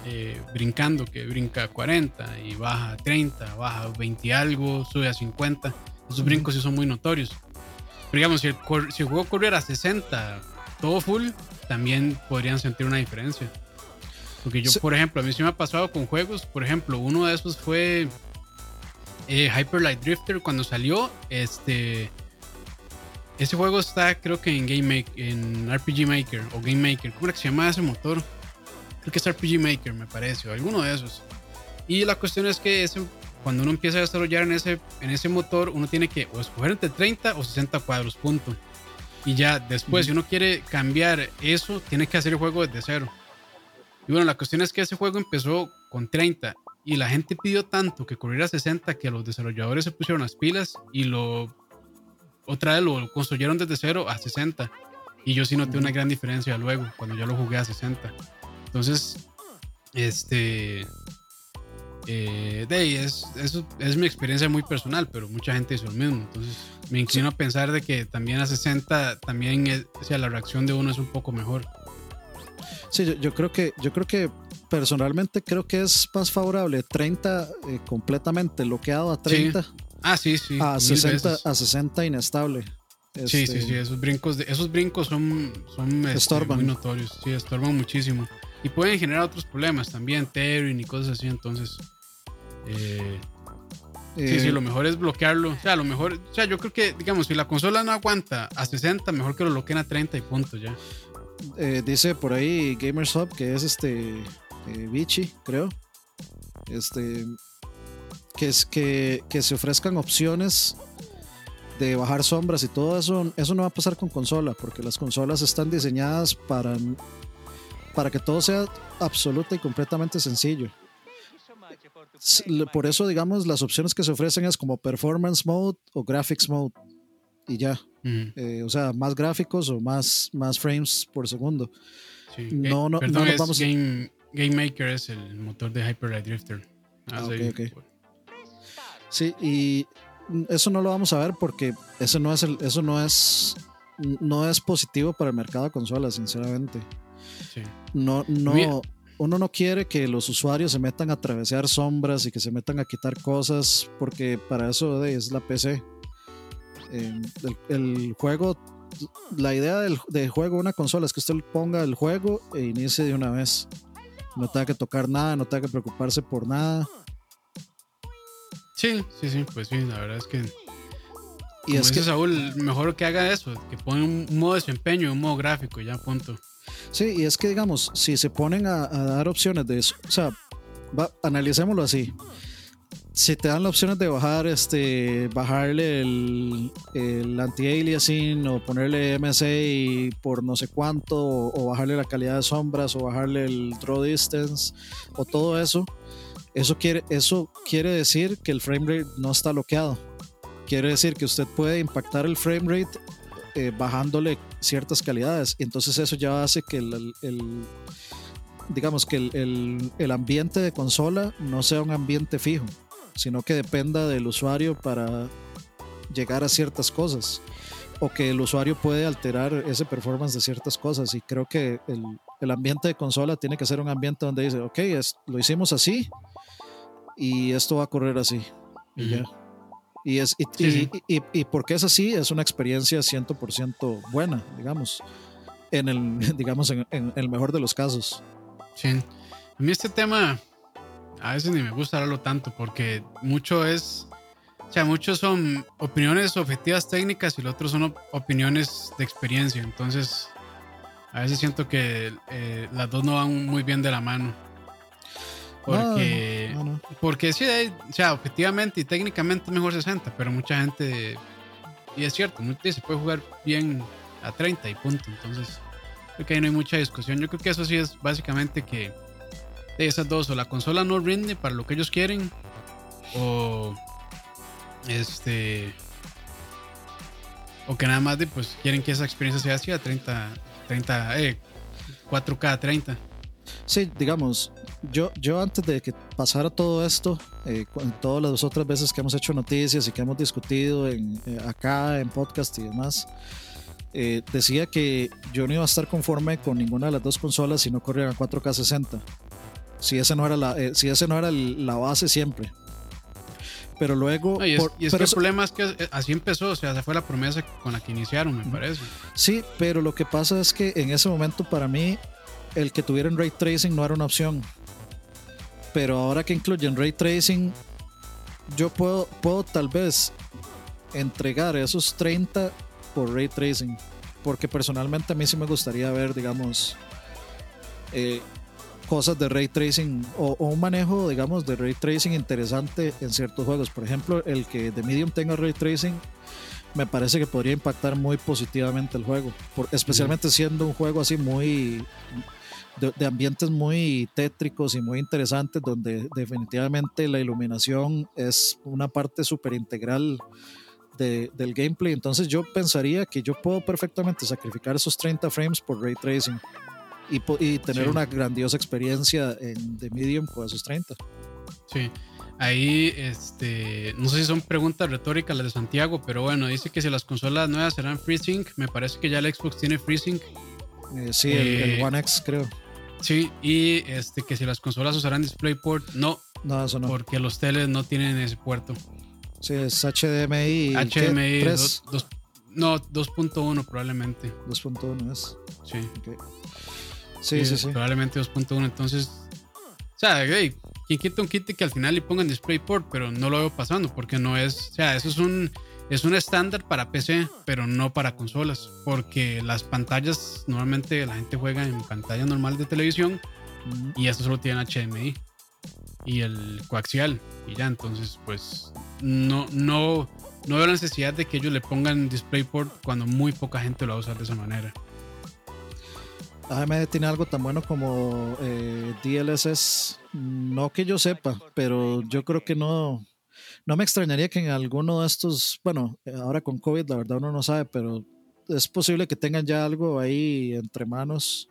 eh, brincando, que brinca a 40 y baja a 30, baja a 20 y algo, sube a 50 esos brincos sí son muy notorios. Pero digamos, si el, si el juego corriera a 60, todo full, también podrían sentir una diferencia. Porque yo, por ejemplo, a mí sí me ha pasado con juegos. Por ejemplo, uno de esos fue eh, Hyper Light Drifter cuando salió. Este. Ese juego está, creo que en Game Maker, en RPG Maker o Game Maker. ¿Cómo era que se llama ese motor? Creo que es RPG Maker, me parece, o alguno de esos. Y la cuestión es que ese cuando uno empieza a desarrollar en ese, en ese motor, uno tiene que o escoger entre 30 o 60 cuadros, punto. Y ya después, si uno quiere cambiar eso, tiene que hacer el juego desde cero. Y bueno, la cuestión es que ese juego empezó con 30 y la gente pidió tanto que corriera a 60 que los desarrolladores se pusieron las pilas y lo otra vez lo construyeron desde cero a 60. Y yo sí noté una gran diferencia luego, cuando ya lo jugué a 60. Entonces, este, eh, de es, eso es mi experiencia muy personal, pero mucha gente hizo lo mismo. Entonces me inclino a pensar de que también a 60 también es, o sea, la reacción de uno es un poco mejor. Sí, yo, creo que yo creo que personalmente creo que es más favorable 30 eh, completamente bloqueado a 30. Ah, sí, sí. A 60, a 60 inestable. sí, sí, este, sí, esos brincos, de, esos brincos son, son este, muy notorios, sí, estorban muchísimo. Y pueden generar otros problemas también, tearing y cosas así, entonces eh, sí, sí, eh, lo mejor es bloquearlo. O sea, lo mejor, o sea, yo creo que, digamos, si la consola no aguanta a 60, mejor que lo bloqueen a 30 y punto ya. Eh, dice por ahí Gamers Hub que es este Vichy, creo. Este que es que, que se ofrezcan opciones de bajar sombras y todo eso, eso no va a pasar con consola, porque las consolas están diseñadas para, para que todo sea absoluta y completamente sencillo por eso, digamos, las opciones que se ofrecen es como Performance Mode o Graphics Mode. Y ya. Eh, o sea, más gráficos o más, más frames por segundo. Sí. No, no, Perdón, no nos vamos- Game, Game Maker es el motor de Hyper Light Drifter. Ah, sí. y eso no lo vamos a ver porque eso no es el, eso no es no es positivo para el mercado de consolas, sinceramente. Sí. No, no, Mira. Uno no quiere que los usuarios se metan a atravesar sombras y que se metan a quitar cosas, porque para eso es la PC. Eh, el, el juego, la idea del, del juego de una consola es que usted ponga el juego e inicie de una vez. No tenga que tocar nada, no tenga que preocuparse por nada. Sí, sí, sí, pues sí, la verdad es que. Y es que, Saúl, mejor que haga eso, que pone un modo desempeño un modo gráfico, ya, punto. Sí, y es que digamos, si se ponen a, a dar opciones de eso, o sea, va- analicémoslo así. Si te dan la opción de bajar, este, bajarle el, el anti-aliasing o ponerle MSA por no sé cuánto, o, o bajarle la calidad de sombras, o bajarle el draw distance, o todo eso, eso quiere, eso quiere decir que el frame rate no está bloqueado. Quiere decir que usted puede impactar el frame rate eh, bajándole ciertas calidades. Y entonces eso ya hace que el, el- el- digamos que el, el- el ambiente de consola no sea un ambiente fijo, sino que dependa del usuario para llegar a ciertas cosas. O que el usuario puede alterar ese performance de ciertas cosas. Y creo que el, el ambiente de consola tiene que ser un ambiente donde dice, ok, es, lo hicimos así y esto va a correr así. Y ya. Y, es, y, Sí, y- sí. y- porque es así, es una experiencia 100% buena, digamos, en el, digamos, en, en el mejor de los casos. Sí. A mí este tema a veces ni me gusta hablarlo tanto porque mucho es, o sea, muchos son opiniones objetivas técnicas y lo otro son op- opiniones de experiencia. Entonces, a veces siento que eh, las dos no van muy bien de la mano. Porque, No, no, no. porque sí, hay- o sea, objetivamente y técnicamente es mejor 60, pero mucha gente, y es cierto, se puede jugar bien a 30 y punto. Entonces, creo que ahí no hay mucha discusión. Yo creo que eso sí es básicamente que de esas dos, o la consola no rinde para lo que ellos quieren, o este, o que nada más de, pues quieren que esa experiencia sea así a 30, 30, eh, 4K a 30. Sí, digamos, yo, yo antes de que pasara todo esto, eh, con todas las otras veces que hemos hecho noticias y que hemos discutido en, eh, acá en podcast y demás, eh, decía que yo no iba a estar conforme con ninguna de las dos consolas si no corrieran a 4K 60. Si ese no era la, eh, si ese no era el- la base siempre. Pero luego... No, y es, por- y es pero que el eso- problema es que eh, así empezó, o sea, esa fue la promesa con la que iniciaron, me parece. Sí, pero lo que pasa es que en ese momento para mí el que tuvieran ray tracing no era una opción. Pero ahora que incluyen ray tracing, yo puedo, puedo tal vez entregar esos 30 por ray tracing. Porque personalmente a mí sí me gustaría ver, digamos, eh, cosas de ray tracing o, un manejo, digamos, de ray tracing interesante en ciertos juegos. Por ejemplo, el que de Medium tenga ray tracing me parece que podría impactar muy positivamente el juego, por- especialmente siendo un juego así muy de, de ambientes muy tétricos y muy interesantes, donde definitivamente la iluminación es una parte súper integral de- del gameplay. Entonces yo pensaría que yo puedo perfectamente sacrificar esos 30 frames por ray tracing y, y tener Sí. una grandiosa experiencia en The Medium con esos 30. Sí. Ahí, este, no sé si son preguntas retóricas las de Santiago, pero bueno, dice que si las consolas nuevas serán FreeSync, me parece que ya el Xbox tiene FreeSync. Eh, sí, el, el Eh, One X creo. Sí, y este, que si las consolas usarán DisplayPort, no, No, eso no. porque los teles no tienen ese puerto. Sí, es HDMI. HDMI 3, dos- dos- no, 2.1 probablemente. 2.1 es. Sí. ok. Sí, sí, sí. Probablemente 2.1. Entonces, o sea, hey, quien quita un kit que al final le pongan DisplayPort, pero no lo veo pasando porque no es, o sea, eso es un es un estándar para PC, pero no para consolas, porque las pantallas normalmente la gente juega en pantalla normal de televisión y esto solo tiene HDMI y el coaxial y ya, entonces pues no no no veo la necesidad de que ellos le pongan DisplayPort cuando muy poca gente lo va a usar de esa manera. AMD tiene algo tan bueno como eh, DLSS. No que yo sepa, pero yo creo que no. No me extrañaría que en alguno de estos, bueno, ahora con COVID la verdad uno no sabe, pero es posible que tengan ya algo ahí entre manos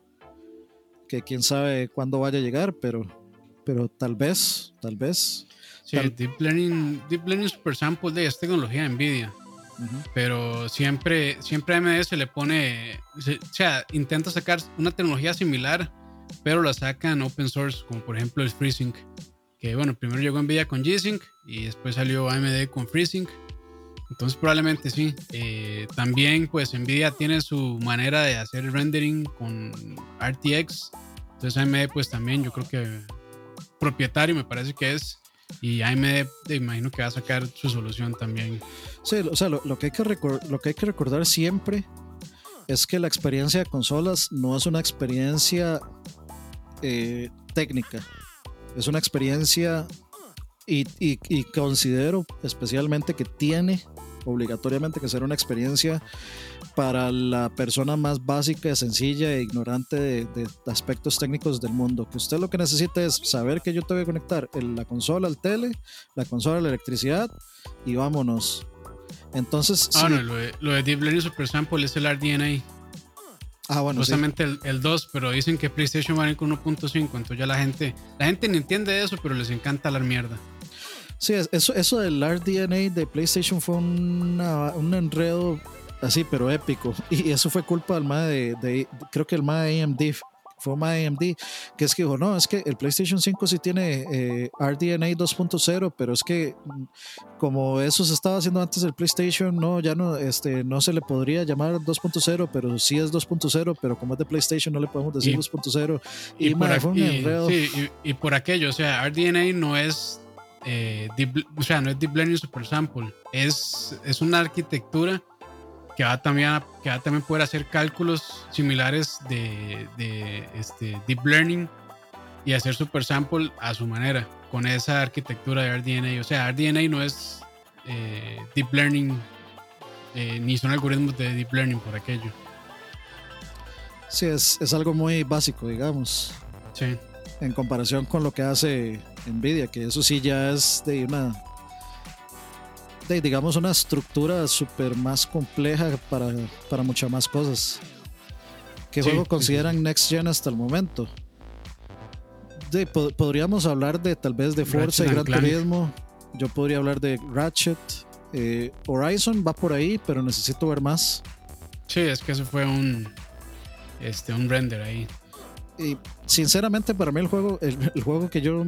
que quién sabe cuándo vaya a llegar, pero, pero tal vez, tal vez. Sí, Deep Learning, Deep Learning Super Sample es tecnología de NVIDIA. Pero siempre, siempre AMD se le pone, o sea, intenta sacar una tecnología similar, pero la sacan open source, como por ejemplo el FreeSync. Que bueno, primero llegó NVIDIA con G-Sync y después salió AMD con FreeSync. Entonces probablemente sí. Eh, también pues Nvidia tiene su manera de hacer rendering con RTX. Entonces AMD pues también yo creo que propietario me parece que es. Y AMD imagino que va a sacar su solución también. Sí, o sea, lo, que, hay que lo que hay que recordar siempre es que la experiencia de consolas no es una experiencia eh, técnica. Es una experiencia y, considero especialmente que tiene obligatoriamente que ser una experiencia para la persona más básica, sencilla e ignorante de, aspectos técnicos del mundo. Que usted lo que necesita es saber que yo tengo que conectar la consola al tele, la consola a la electricidad y vámonos. Entonces. Ah, lo de, Deep Learning Super Sample es el RDNA. Ah, bueno, Justamente el, 2, pero dicen que PlayStation va a ir con 1.5, entonces ya la gente, la gente ni entiende eso, pero les encanta la mierda. Sí, eso, eso del RDNA de PlayStation fue un enredo así, pero épico. Y eso fue culpa del MAD de, creo que el MAD de AMD, fue AMD, que es que dijo, no, es que el PlayStation 5 sí tiene eh, RDNA 2.0, pero es que mm, como eso se estaba haciendo antes del PlayStation, no, ya no, este, no se le podría llamar 2.0, pero sí es 2.0, pero como es de PlayStation no le podemos decir 2.0. Y. Sí, y, y por aquello, o sea, RDNA no es eh, o sea, no es Deep Learning Super Sample, es, es una arquitectura que va también a, que va también poder hacer cálculos similares de, de este, Deep Learning y hacer Super Sample a su manera, con esa arquitectura de RDNA. O sea, RDNA no es eh, Deep Learning, eh, ni son algoritmos de Deep Learning por aquello. Sí, es, es algo muy básico, digamos. Sí. En comparación con lo que hace Nvidia, que eso sí ya es de una, de, digamos, una estructura súper más compleja para, para muchas más cosas. ¿Qué juego consideran Next Gen hasta el momento? De, podríamos hablar de tal vez de Forza y Gran Turismo. Yo podría hablar de Ratchet. Eh, Horizon va por ahí, pero necesito ver más. Sí, es que eso fue un, este, un render ahí y sinceramente para mí el juego, el, juego que yo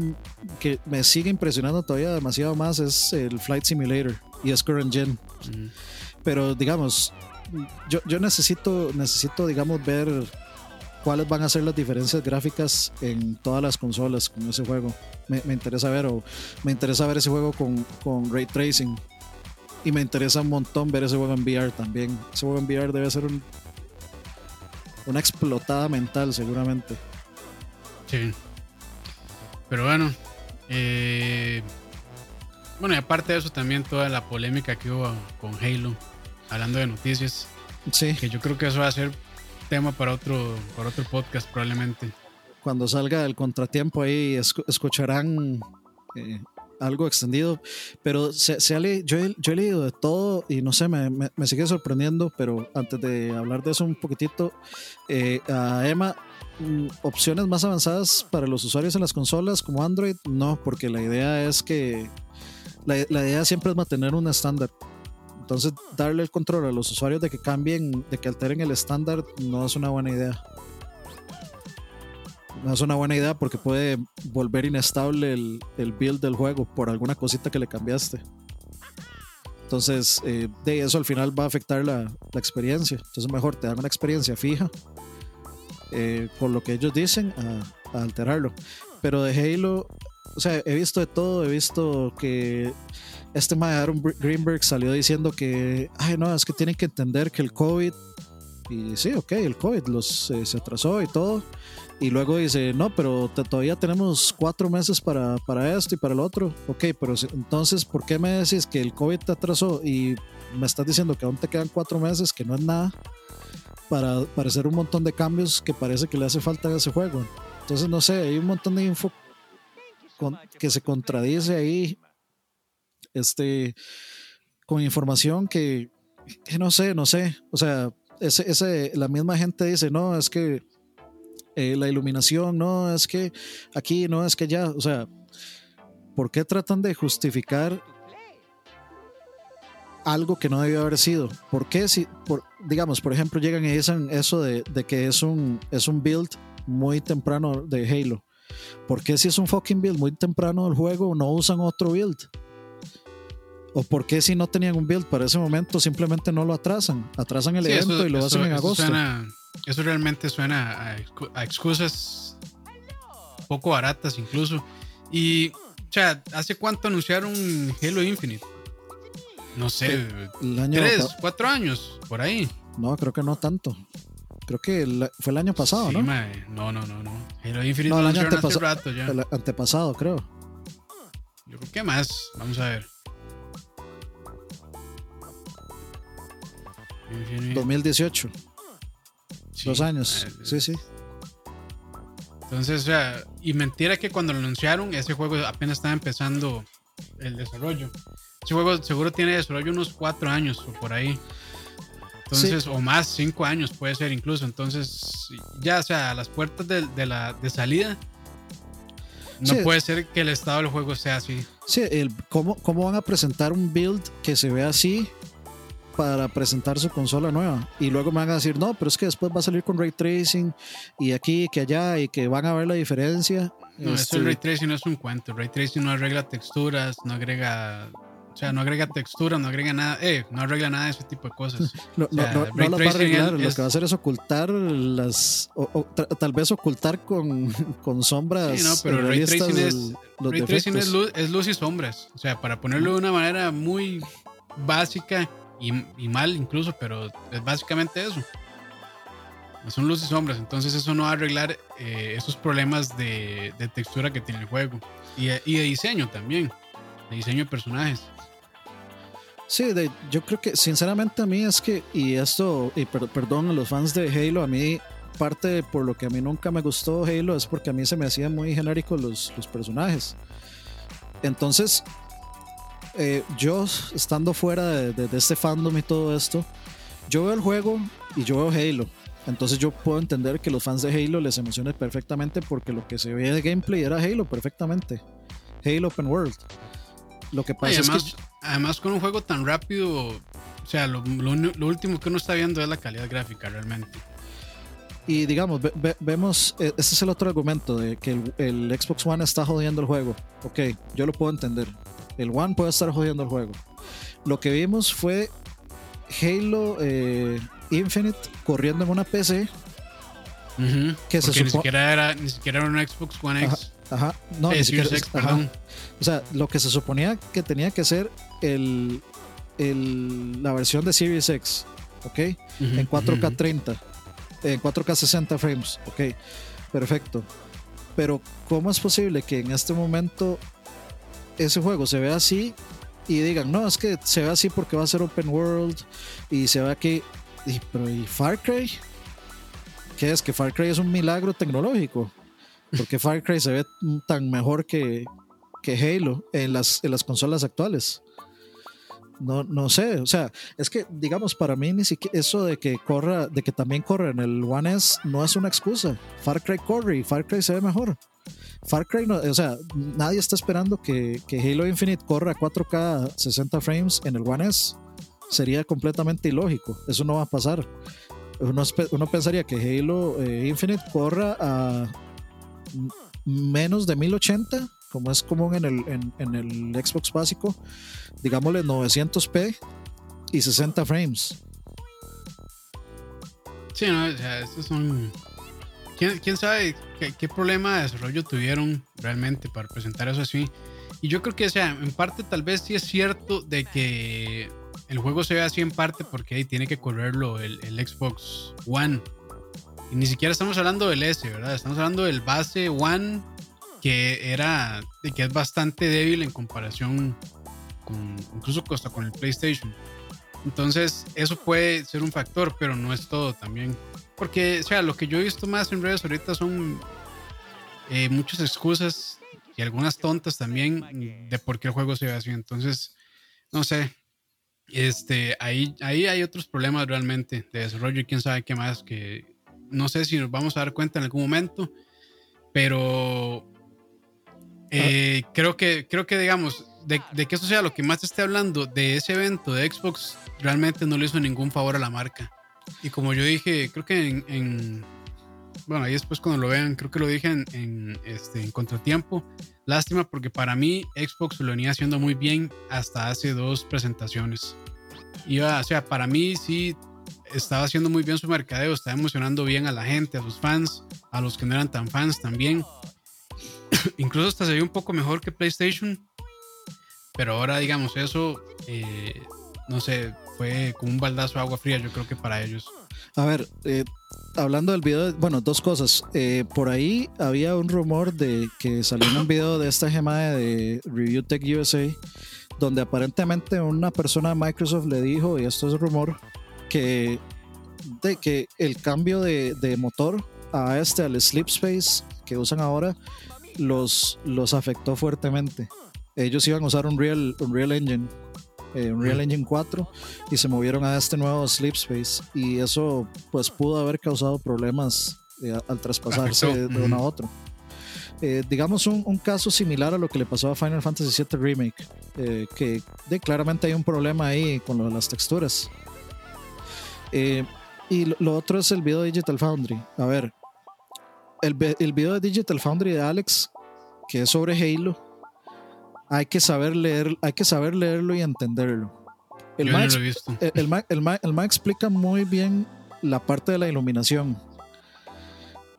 que me sigue impresionando todavía demasiado más es el Flight Simulator y es current gen. Pero digamos, yo, yo necesito, necesito, digamos, ver cuáles van a ser las diferencias gráficas en todas las consolas con ese juego. Me, me interesa ver, o me interesa ver ese juego con, con ray tracing. Y me interesa un montón ver ese juego en VR también. Ese juego en VR debe ser un una explotada mental seguramente. Sí. Pero bueno, eh, bueno, y aparte de eso también toda la polémica que hubo con Halo, hablando de noticias. Sí. Que yo creo que eso va a ser tema para otro, para otro podcast probablemente. Cuando salga el contratiempo ahí escucharán eh, algo extendido, pero se, se yo, he, yo, he, leído de todo y no sé, me, me, sigue sorprendiendo, pero antes de hablar de eso un poquitito, eh, a Emma, mm, opciones más avanzadas para los usuarios en las consolas como Android, no, porque la idea es que, la, la idea siempre es mantener un estándar. Entonces, darle el control a los usuarios de que cambien, de que alteren el estándar, no es una buena idea no es una buena idea porque puede volver inestable el, el build del juego por alguna cosita que le cambiaste. Entonces, eh, de eso al final va a afectar la, la, experiencia. Entonces, mejor te dan una experiencia fija eh, por lo que ellos dicen a, alterarlo. Pero de Halo, o sea, he visto de todo. He visto que este de Aaron Greenberg salió diciendo que, ay, no, es que tienen que entender que el COVID, y sí, ok, el COVID los, eh, se atrasó y todo y luego dice, no, pero todavía tenemos cuatro meses para, para, esto y para el otro. Ok, pero entonces, ¿por qué me decís que el COVID te atrasó y me estás diciendo que aún te quedan cuatro meses, que no es nada, para, para hacer un montón de cambios que parece que le hace falta a ese juego? Entonces, no sé, hay un montón de info que se contradice ahí este, con información que, que no sé, no sé. O sea, ese, ese, la misma gente dice, no, es que eh, la iluminación, no, es que aquí, no, es que ya, o sea, ¿por qué tratan de justificar algo que no debió haber sido? ¿Por qué si, por, digamos, por ejemplo, llegan y dicen eso de, de que es un, es un build muy temprano de Halo? ¿Por qué si es un fucking build muy temprano del juego no usan otro build? ¿O por qué si no tenían un build para ese momento simplemente no lo atrasan? Atrasan el Sí, evento eso- y lo eso- hacen en eso agosto. suena- eso realmente suena a, excu- a excusas poco baratas incluso. Y, o sea, ¿hace cuánto anunciaron Halo Infinite? No sé, El año tres, cuatro años, por ahí. No, creo que no tanto. Creo que el- fue el año pasado, Sí, ¿no? mae. no, no, no, no. Halo Infinite No, el año antepasa- rato ya. El antepasado, creo. Yo creo que más. Vamos a ver. Infinite, 2018, sí. dos años. Sí, sí. Entonces, o sea, y mentira que cuando lo anunciaron, ese juego apenas estaba empezando el desarrollo. Ese juego seguro tiene desarrollo unos cuatro años o por ahí. Entonces, o más, cinco años puede ser incluso. Entonces, ya, o sea, a las puertas de, de la de salida, no Sí. puede ser que el estado del juego sea así. Sí, el, ¿cómo, ¿cómo van a presentar un build que se vea así para presentar su consola nueva? Y luego me van a decir, no, pero es que después va a salir con ray tracing y aquí, que allá, y que van a ver la diferencia. No, Este, eso el ray tracing no es un cuento. Ray tracing no arregla texturas, no agrega. O sea, no agrega textura, no agrega nada. Eh, no arregla nada de ese tipo de cosas. No, no, O sea, no, no ray las va a arreglar, es- lo que va a hacer es ocultar las. o- o tra- tal vez ocultar con, con sombras. Sí, no, pero ray tracing es- el- los Ray tracing es defectos. luz, es luz y sombras. O sea, para ponerlo de una manera muy básica y, y mal incluso, pero es básicamente eso. Son luz y sombras. Entonces eso no va a arreglar eh, esos problemas de, de textura que tiene el juego. Y, y de diseño también. De diseño de personajes. Sí, de- yo creo que sinceramente a mí es que, y esto, y per- perdón a los fans de Halo, a mí parte de por lo que a mí nunca me gustó Halo es porque a mí se me hacían muy genéricos los, los personajes. Entonces, eh, yo estando fuera de, de- de este fandom y todo esto, yo veo el juego y yo veo Halo. Entonces yo puedo entender que los fans de Halo les emocione perfectamente porque lo que se veía de gameplay era Halo perfectamente. Halo Open World. Lo que pasa es que además, con un juego tan rápido, o sea, lo, lo- lo último que uno está viendo es la calidad gráfica realmente. Y digamos, ve- ve- vemos, eh, este es el otro argumento de que el, el Xbox One está jodiendo el juego. Ok, yo lo puedo entender. El One puede estar jodiendo el juego. Lo que vimos fue Halo eh, Infinite corriendo en una PC. Que se ni siquiera era ni siquiera era un Xbox One X. Ajá, no, Eh, ni siquiera- ajá. O sea, lo que se suponía que tenía que ser el, el- la versión de Series X, ¿ok? En 4K ujú. 30, en 4K 60 frames, ok, perfecto. Pero ¿cómo es posible que en este momento ese juego se vea así y digan, no, es que se ve así porque va a ser open world y se ve aquí, y, pero ¿y Far Cry? ¿Qué es? Que Far Cry es un milagro tecnológico. Porque Far Cry se ve tan mejor que, que Halo en las, en las consolas actuales. No, no sé, o sea, es que digamos para mí ni siquiera eso de que corra, de que también corre en el One S no es una excusa. Far Cry corre y Far Cry se ve mejor. Far Cry no, o sea, nadie está esperando que, que Halo Infinite corra a 4K 60 frames en el One S. Sería completamente ilógico. Eso no va a pasar. Uno, uno pensaría que Halo eh, Infinite corra a menos de 1080, como es común en el, en, el Xbox básico, digámosle 900p y 60 frames. Sí, no, o sea, estos son. ¿Quién, quién sabe qué, qué problema de desarrollo tuvieron realmente para presentar eso así? Y yo creo que, o sea, en parte tal vez sí es cierto de que el juego se ve así en parte porque ahí tiene que correrlo el, el Xbox One. Ni siquiera estamos hablando del S, ¿verdad? Estamos hablando del base One que era, que es bastante débil en comparación con, incluso hasta con el PlayStation. Entonces, eso puede ser un factor, pero no es todo también. Porque, o sea, lo que yo he visto más en redes ahorita son eh, muchas excusas y algunas tontas también de por qué el juego se ve así. Entonces, no sé. Este, ahí, ahí hay otros problemas realmente de desarrollo y quién sabe qué más que no sé si nos vamos a dar cuenta en algún momento, pero eh, creo que, creo que digamos, de, que eso sea lo que más esté hablando de ese evento de Xbox, realmente no le hizo ningún favor a la marca. Y como yo dije, creo que en, bueno, ahí después cuando lo vean, creo que lo dije en, este, en contratiempo. Lástima porque para mí Xbox lo venía haciendo muy bien hasta hace dos presentaciones. Iba, o sea, para mí sí estaba haciendo muy bien su mercadeo, estaba emocionando bien a la gente, a sus fans, a los que no eran tan fans también. Incluso hasta se vio un poco mejor que PlayStation. Pero ahora, digamos, eso, eh, no sé, fue como un baldazo de agua fría, yo creo que para ellos. A ver, eh, hablando del video, bueno, dos cosas. Eh, por ahí había un rumor de que salió un video de esta gema de Review Tech USA, donde aparentemente una persona de Microsoft le dijo, y esto es rumor, que, de que el cambio de, de motor a este, al Sleep Space que usan ahora, los, los afectó fuertemente. Ellos iban a usar un Real, un Real Engine, eh, un Real Engine 4, y se movieron a este nuevo Sleep Space. Y eso pues pudo haber causado problemas eh, al traspasarse de, uno a otro. Eh, digamos un, un, caso similar a lo que le pasó a Final Fantasy VII Remake, que de, claramente hay un problema ahí con lo de las texturas. Y lo, lo, otro es el video de Digital Foundry. A ver, el, el video de Digital Foundry de Alex, que es sobre Halo, hay que saber leer, hay que saber leerlo y entenderlo. El Yo Mac, visto. El, el, explica muy bien la parte de la iluminación,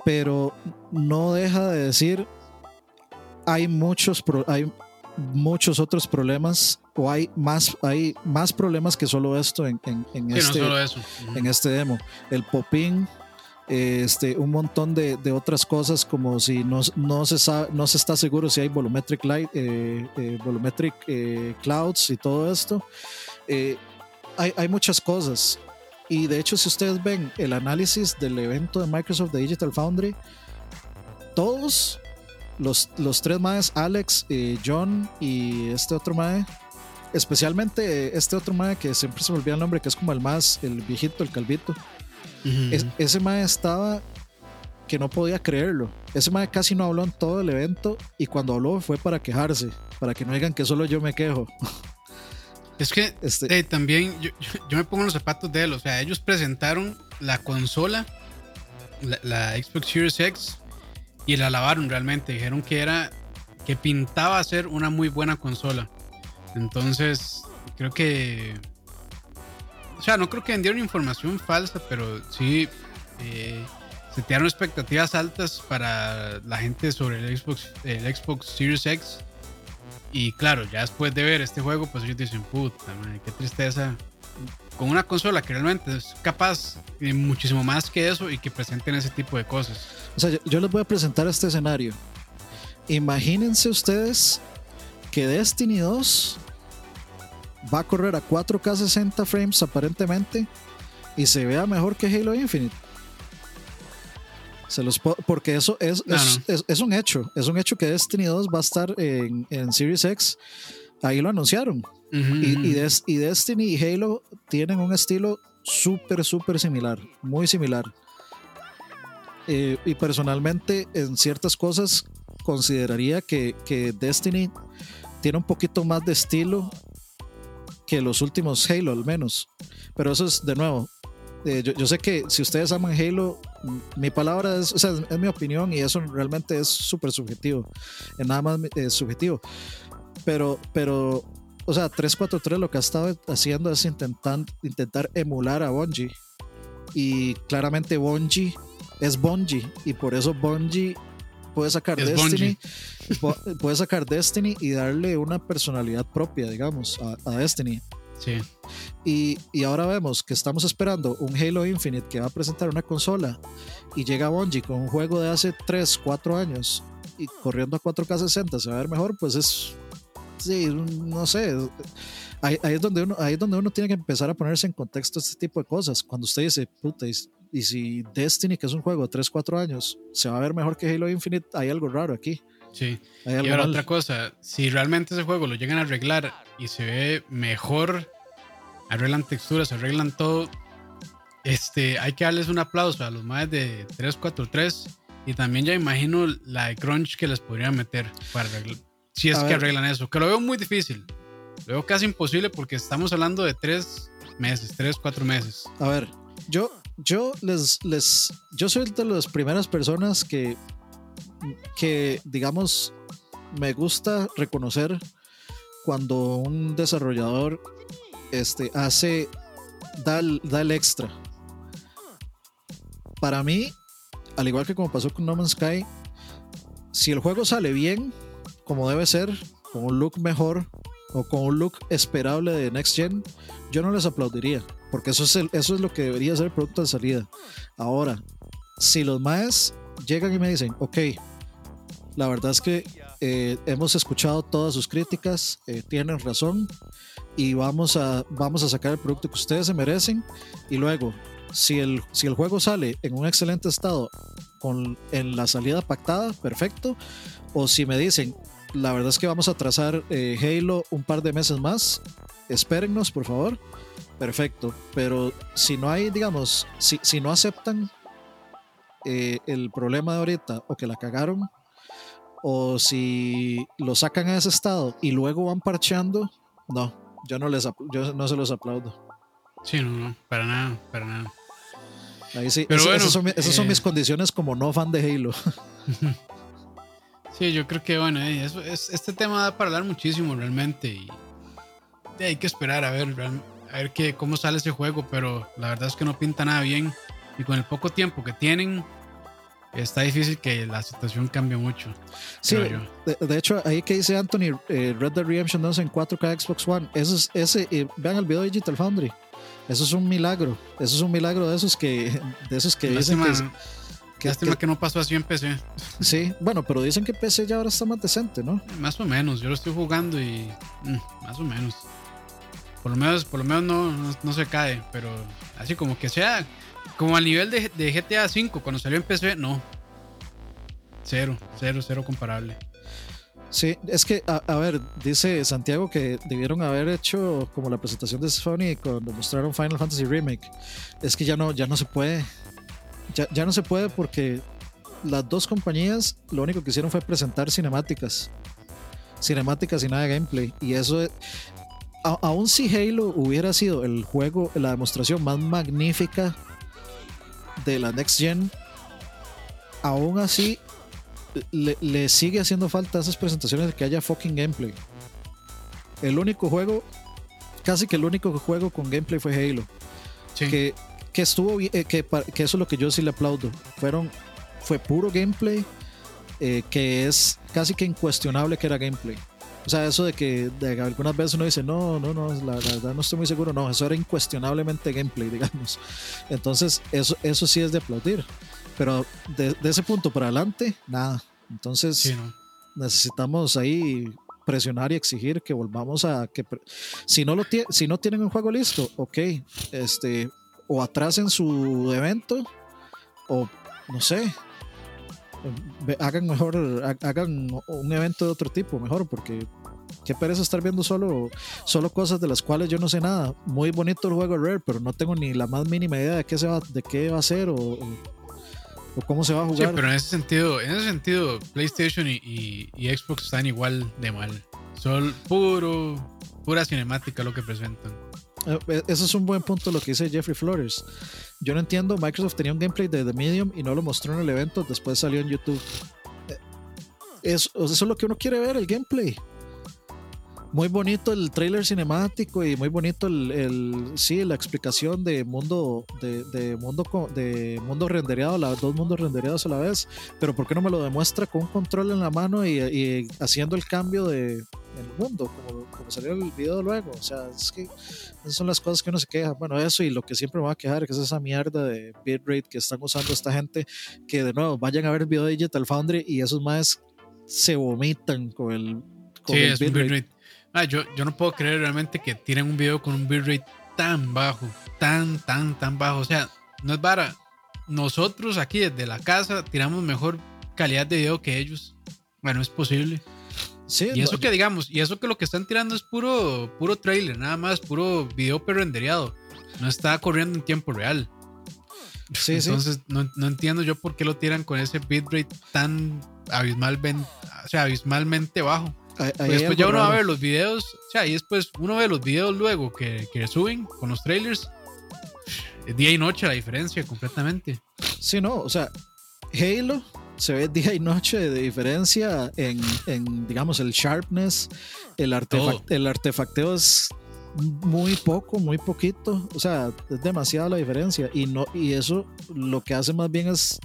pero no deja de decir hay muchos hay muchos otros problemas o hay más hay más problemas que solo esto en, en, este, en este demo. El popín este, un montón de, de, otras cosas como si no, no, se sabe, no se está seguro si hay volumetric light, eh, eh, volumetric eh, clouds y todo esto. hay, hay, muchas cosas. Y de hecho, si ustedes ven el análisis del evento de Microsoft de Digital Foundry, todos los, los tres maes, Alex, John y este otro mae, especialmente este otro mae que siempre se me olvida el nombre, que es como el más, el viejito, el calvito ese mae estaba que no podía creerlo. Ese mae casi no habló en todo el evento y cuando habló fue para quejarse, para que no digan que solo yo me quejo. Es que este, también yo, me pongo en los zapatos de él, o sea, ellos presentaron la consola, la, Xbox Series X, y la lavaron realmente, dijeron que era, que pintaba ser una muy buena consola. Entonces, creo que o sea, no creo que vendieron información falsa, pero sí eh, setearon expectativas altas para la gente sobre el Xbox, el Xbox Series X. Y claro, ya después de ver este juego, pues ellos dicen, puta, madre, qué tristeza. Con una consola que realmente es capaz de muchísimo más que eso y que presenten ese tipo de cosas. O sea, yo les voy a presentar este escenario. Imagínense ustedes que Destiny 2 va a correr a 4K 60 frames aparentemente y se vea mejor que Halo Infinite. Se los porque eso es, es, un hecho. Es un hecho que Destiny 2 va a estar en, en Series X. Ahí lo anunciaron. y, y, Destiny y Halo tienen un estilo súper, súper similar. Muy similar. Eh, y personalmente, en ciertas cosas, consideraría que, que Destiny tiene un poquito más de estilo que los últimos Halo al menos. Pero eso es de nuevo. Eh, yo, sé que si ustedes aman Halo, mi palabra es, o sea, es mi opinión y eso realmente es súper subjetivo. Es nada más eh, subjetivo. Pero, pero, o sea, 343 lo que ha estado haciendo es intentar, intentar emular a Bungie. Y claramente Bungie es Bungie. Y por eso Bungie puede sacar Destiny, puede sacar Destiny y darle una personalidad propia, digamos, a, Destiny. Sí. Y, y, ahora vemos que estamos esperando un Halo Infinite que va a presentar una consola y llega Bungie con un juego de hace 3, 4 años y corriendo a 4K 60 se va a ver mejor, pues es, sí, no sé. Ahí, es donde uno, ahí es donde uno tiene que empezar a ponerse en contexto este tipo de cosas. Cuando usted dice, puta, y si Destiny, que es un juego de 3, 4 años, se va a ver mejor que Halo Infinite, hay algo raro aquí. Sí. Y ahora otra cosa, si realmente ese juego lo llegan a arreglar y se ve mejor, arreglan texturas, arreglan todo, este, hay que darles un aplauso a los más de 343 y también ya imagino la de crunch que les podrían meter para arreglar, si es que arreglan eso, que lo veo muy difícil, lo veo casi imposible porque estamos hablando de tres meses, tres, cuatro meses. A ver, yo, yo les, les, yo soy de las primeras personas que, que digamos, me gusta reconocer cuando un desarrollador este, hace, da, da el extra. Para mí, al igual que como pasó con No Man's Sky, si el juego sale bien, como debe ser, con un look mejor o con un look esperable de Next Gen, yo no les aplaudiría, porque eso es, eso es lo que debería ser el producto de salida. Ahora, si los maes llegan y me dicen, ok, la verdad es que eh, hemos escuchado todas sus críticas, eh, tienen razón y vamos a, vamos a sacar el producto que ustedes se merecen y luego si el, si el juego sale en un excelente estado con, en la salida pactada, perfecto. O si me dicen, la verdad es que vamos a trazar eh, Halo un par de meses más, espérennos, por favor. Perfecto. Pero si no hay, digamos, si, si no aceptan eh, el problema de ahorita o que la cagaron, o si lo sacan a ese estado y luego van parcheando, no, yo no, les yo no se los aplaudo. Sí, no, no, para nada, para nada. Ahí sí, Pero esas, son, esas son mis eh, condiciones como no fan de Halo. Sí, yo creo que bueno, eh, este tema da para hablar muchísimo realmente y hay que esperar a ver, a ver qué, cómo sale ese juego, pero la verdad es que no pinta nada bien y con el poco tiempo que tienen está difícil que la situación cambie mucho. Sí, de, hecho ahí que dice Anthony, eh, Red Dead Redemption 2 en 4K Xbox One, eso es, ese, vean el video de Digital Foundry, eso es un milagro, eso es un milagro de esos que, de esos que dicen que Lástima que, no pasó así en PC. Sí, bueno, pero dicen que PC ya ahora está más decente, ¿no? Más o menos, yo lo estoy jugando y mm, más o menos. Por lo menos, por lo menos no, no, se cae, pero así como que sea como al nivel de, de GTA V cuando salió en PC, no. Cero, cero, cero comparable. Sí, es que, a, ver, dice Santiago que debieron haber hecho como la presentación de Sony cuando mostraron Final Fantasy Remake. Es que ya no, ya no se puede ya, no se puede porque las dos compañías lo único que hicieron fue presentar cinemáticas. Cinemáticas y nada de gameplay. Y eso, aún si Halo hubiera sido el juego, la demostración más magnífica de la Next Gen, aún así le, sigue haciendo falta esas presentaciones de que haya fucking gameplay. El único juego, casi que el único juego con gameplay fue Halo. Que que estuvo bien, eh, que, que, eso es lo que yo sí le aplaudo. Fueron, fue puro gameplay, eh, que es casi que incuestionable que era gameplay. O sea, eso de que algunas veces uno dice, no, no, no, la, verdad no estoy muy seguro. No, eso era incuestionablemente gameplay, digamos. Entonces, eso, eso sí es de aplaudir. Pero de, ese punto para adelante, nada. Entonces, necesitamos ahí presionar y exigir que volvamos a que si no lo si no tienen un juego listo, ok, este o atrasen su evento o no sé hagan mejor hagan un evento de otro tipo mejor porque qué pereza estar viendo solo solo cosas de las cuales yo no sé nada. Muy bonito el juego Rare pero no tengo ni la más mínima idea de qué se va de qué va a ser o, o cómo se va a jugar. sí, pero en ese sentido en ese sentido PlayStation y, y Xbox están igual de mal. Son puro pura cinemática lo que presentan eso es un buen punto lo que dice Jeffrey Flores. Yo no entiendo, Microsoft tenía un gameplay de The Medium y no lo mostró en el evento, después salió en YouTube. Eh, eso, eso es lo que uno quiere ver, el gameplay. Muy bonito el trailer cinemático y muy bonito el, el sí, la explicación de mundo de, de mundo de mundo rendereado, la, dos mundos rendereados a la vez, pero ¿por qué no me lo demuestra con un control en la mano y, y haciendo el cambio de, el mundo, como, como salió el video luego. O sea, es que esas son las cosas que uno se queja. Bueno, eso y lo que siempre me va a quejar, que es esa mierda de bitrate que están usando esta gente, que de nuevo vayan a ver el video de Digital Foundry y esos más se vomitan con el, con el bitrate. Ah, yo, yo no puedo creer realmente que tienen un video con un bitrate tan bajo, tan, tan, tan bajo. O sea, no es para Nosotros aquí desde la casa tiramos mejor calidad de video que ellos. Bueno, es posible. Sí, Y eso que digamos, y eso que lo que están tirando es puro, puro trailer, nada más, puro video prerendereado. No está corriendo en tiempo real. sí, sí. Entonces, no, no entiendo yo por qué lo tiran con ese bitrate tan abismalmente, o sea, abismalmente bajo. Ahí- Pues después algo ya uno va a ver los videos, o sea, y después uno ve los videos luego que, que suben con los trailers. Es día y noche la diferencia completamente. Sí, no, o sea, Halo se ve día y noche de diferencia en, en, digamos, el sharpness, el, artefac- el artefacteo es muy poco, muy poquito, o sea, es demasiada la diferencia y no y eso lo que hace más bien es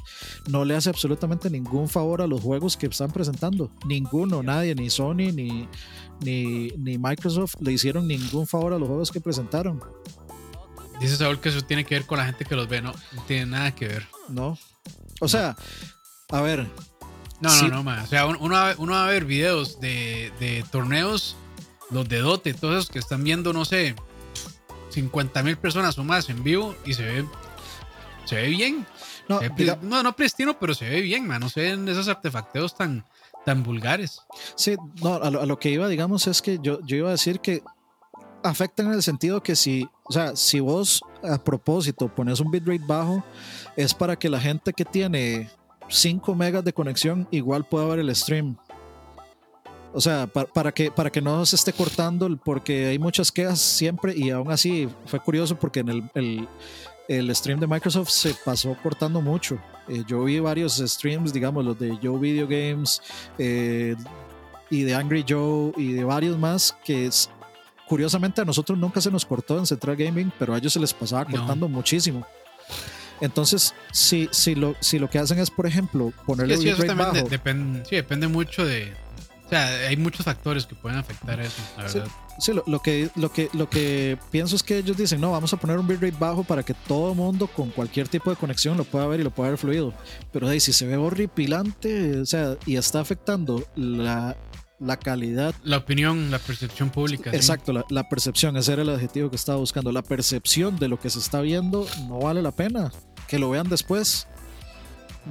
no le hace absolutamente ningún favor a los juegos que están presentando, ninguno, nadie, ni Sony ni ni, ni Microsoft le hicieron ningún favor a los juegos que presentaron, Dice Saúl que eso tiene que ver con la gente que los ve. No, no tiene nada que ver. ¿no? O sea, a ver, No, Sí. no, no, ma. O sea, un- uno, va, uno va a ver videos de, de torneos, los de Dote, todos esos que están viendo, no sé, 50 mil personas o más en vivo y se ve, se ve bien. no, ve diga- no, no pristino, pero se ve bien, man. No se ven esos artefacteos tan, tan vulgares. Sí, no, a lo, a lo que iba, digamos, es que yo, yo iba a decir que afectan en el sentido que si, o sea, si vos a propósito pones un bitrate bajo, es para que la gente que tiene 5 megas de conexión igual pueda ver el stream. O sea, pa- para, que, para que no se esté cortando, porque hay muchas quejas siempre y aún así fue curioso porque en el, el, el stream de Microsoft se pasó cortando mucho. Eh, yo vi varios streams, digamos, los de Joe Video Games eh, y de Angry Joe y de varios más que es, curiosamente a nosotros nunca se nos cortó en Central Gaming, pero a ellos se les pasaba No. cortando muchísimo. Entonces, si, si, lo, si lo que hacen es, por ejemplo, ponerle Sí, sí, eso bitrate también de- bajo, depende, sí, depende mucho de... O sea, hay muchos factores que pueden afectar eso, la Sí. verdad. Sí, lo, lo que, lo, que, lo que pienso es que ellos dicen, no, vamos a poner un bitrate bajo para que todo mundo con cualquier tipo de conexión lo pueda ver y lo pueda ver fluido. Pero ahí si se ve horripilante, o sea, y está afectando la, la calidad, La opinión, la percepción pública. sí. exacto, la, la percepción, ese era el adjetivo que estaba buscando, la percepción de lo que se está viendo no vale la pena, que lo vean después.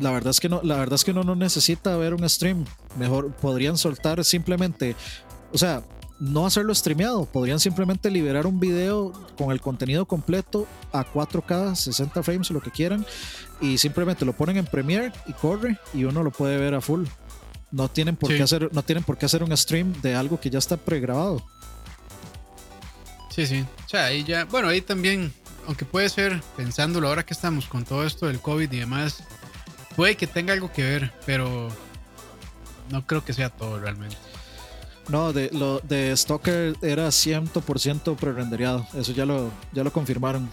La verdad es que no, la verdad es que uno no necesita ver un stream. Mejor podrían soltar simplemente, o sea, no hacerlo streameado, podrían simplemente liberar un video con el contenido completo a 4K, 60 frames o lo que quieran, y simplemente lo ponen en Premiere y corre y uno lo puede ver a full. No tienen por Sí. qué hacer, no tienen por qué hacer un stream de algo que ya está pregrabado. Sí, sí. O sea, ahí ya, bueno, ahí también, aunque puede ser, pensándolo ahora que estamos con todo esto del COVID y demás, puede que tenga algo que ver, pero no creo que sea todo realmente. No, de lo de Stalker era 100% prerendereado. Eso ya lo, ya lo confirmaron.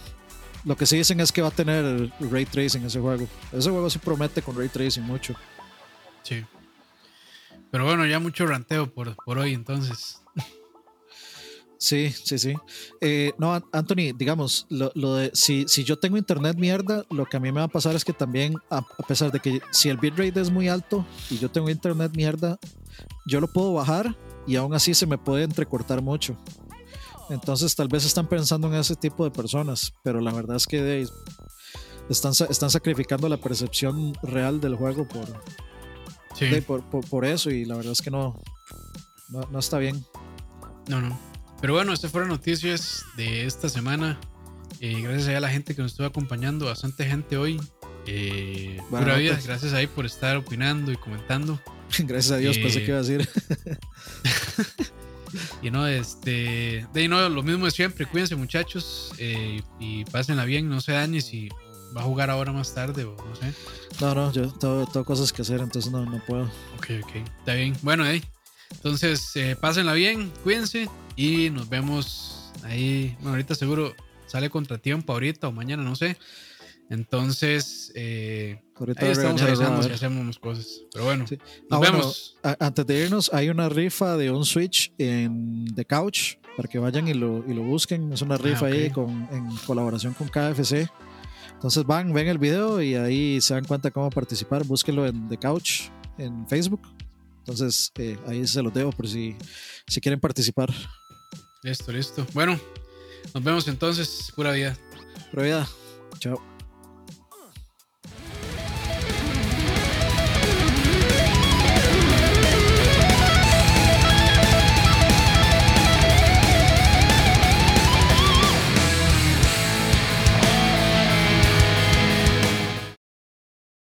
Lo que sí dicen es que va a tener ray tracing ese juego. Ese juego sí promete con ray tracing mucho. Sí. Pero bueno, ya mucho ranteo por, por hoy, entonces. Sí, sí, sí. Eh, no, An- Anthony, digamos, lo, lo de si, si yo tengo internet mierda, lo que a mí me va a pasar es que también, a, a pesar de que si el bitrate es muy alto y yo tengo internet mierda, yo lo puedo bajar y aún así se me puede entrecortar mucho. Entonces tal vez están pensando en ese tipo de personas, pero la verdad es que de- están, están sacrificando la percepción real del juego por, Sí. de- por, por- por eso y la verdad es que no, no, no está bien. No, no. Pero bueno, estas fueron noticias de esta semana. Eh, gracias a la gente que nos estuvo acompañando, bastante gente hoy. Eh, Bueno, pura vida, pues. gracias ahí por estar opinando y comentando. Gracias a Dios, pensé Eh, que iba a decir. Y no, este. De no, lo mismo de siempre. Cuídense, muchachos. eh, y pásenla bien. No se dañen si va a jugar ahora más tarde o no sé. No, no, yo tengo, tengo cosas que hacer, entonces no, no puedo. Ok, ok. Está bien. Bueno, ahí. Entonces, eh, pásenla bien. Cuídense. Y nos vemos ahí. Bueno, ahorita seguro sale contratiempo ahorita o mañana, no sé. Entonces, eh, ahí estamos avisando si hacemos cosas. Pero bueno, Sí. nos Ah, bueno, vemos. a- antes de irnos, hay una rifa de un Switch en The Couch para que vayan y lo, y lo busquen. Es una rifa Ah, ok. ahí con, en colaboración con KFC. Entonces van, ven el video y ahí se dan cuenta cómo participar. Búsquenlo en The Couch en Facebook. Entonces eh, ahí se los dejo por si, si quieren participar. Listo, listo. Bueno, nos vemos entonces. Pura vida. Pero ya, chao.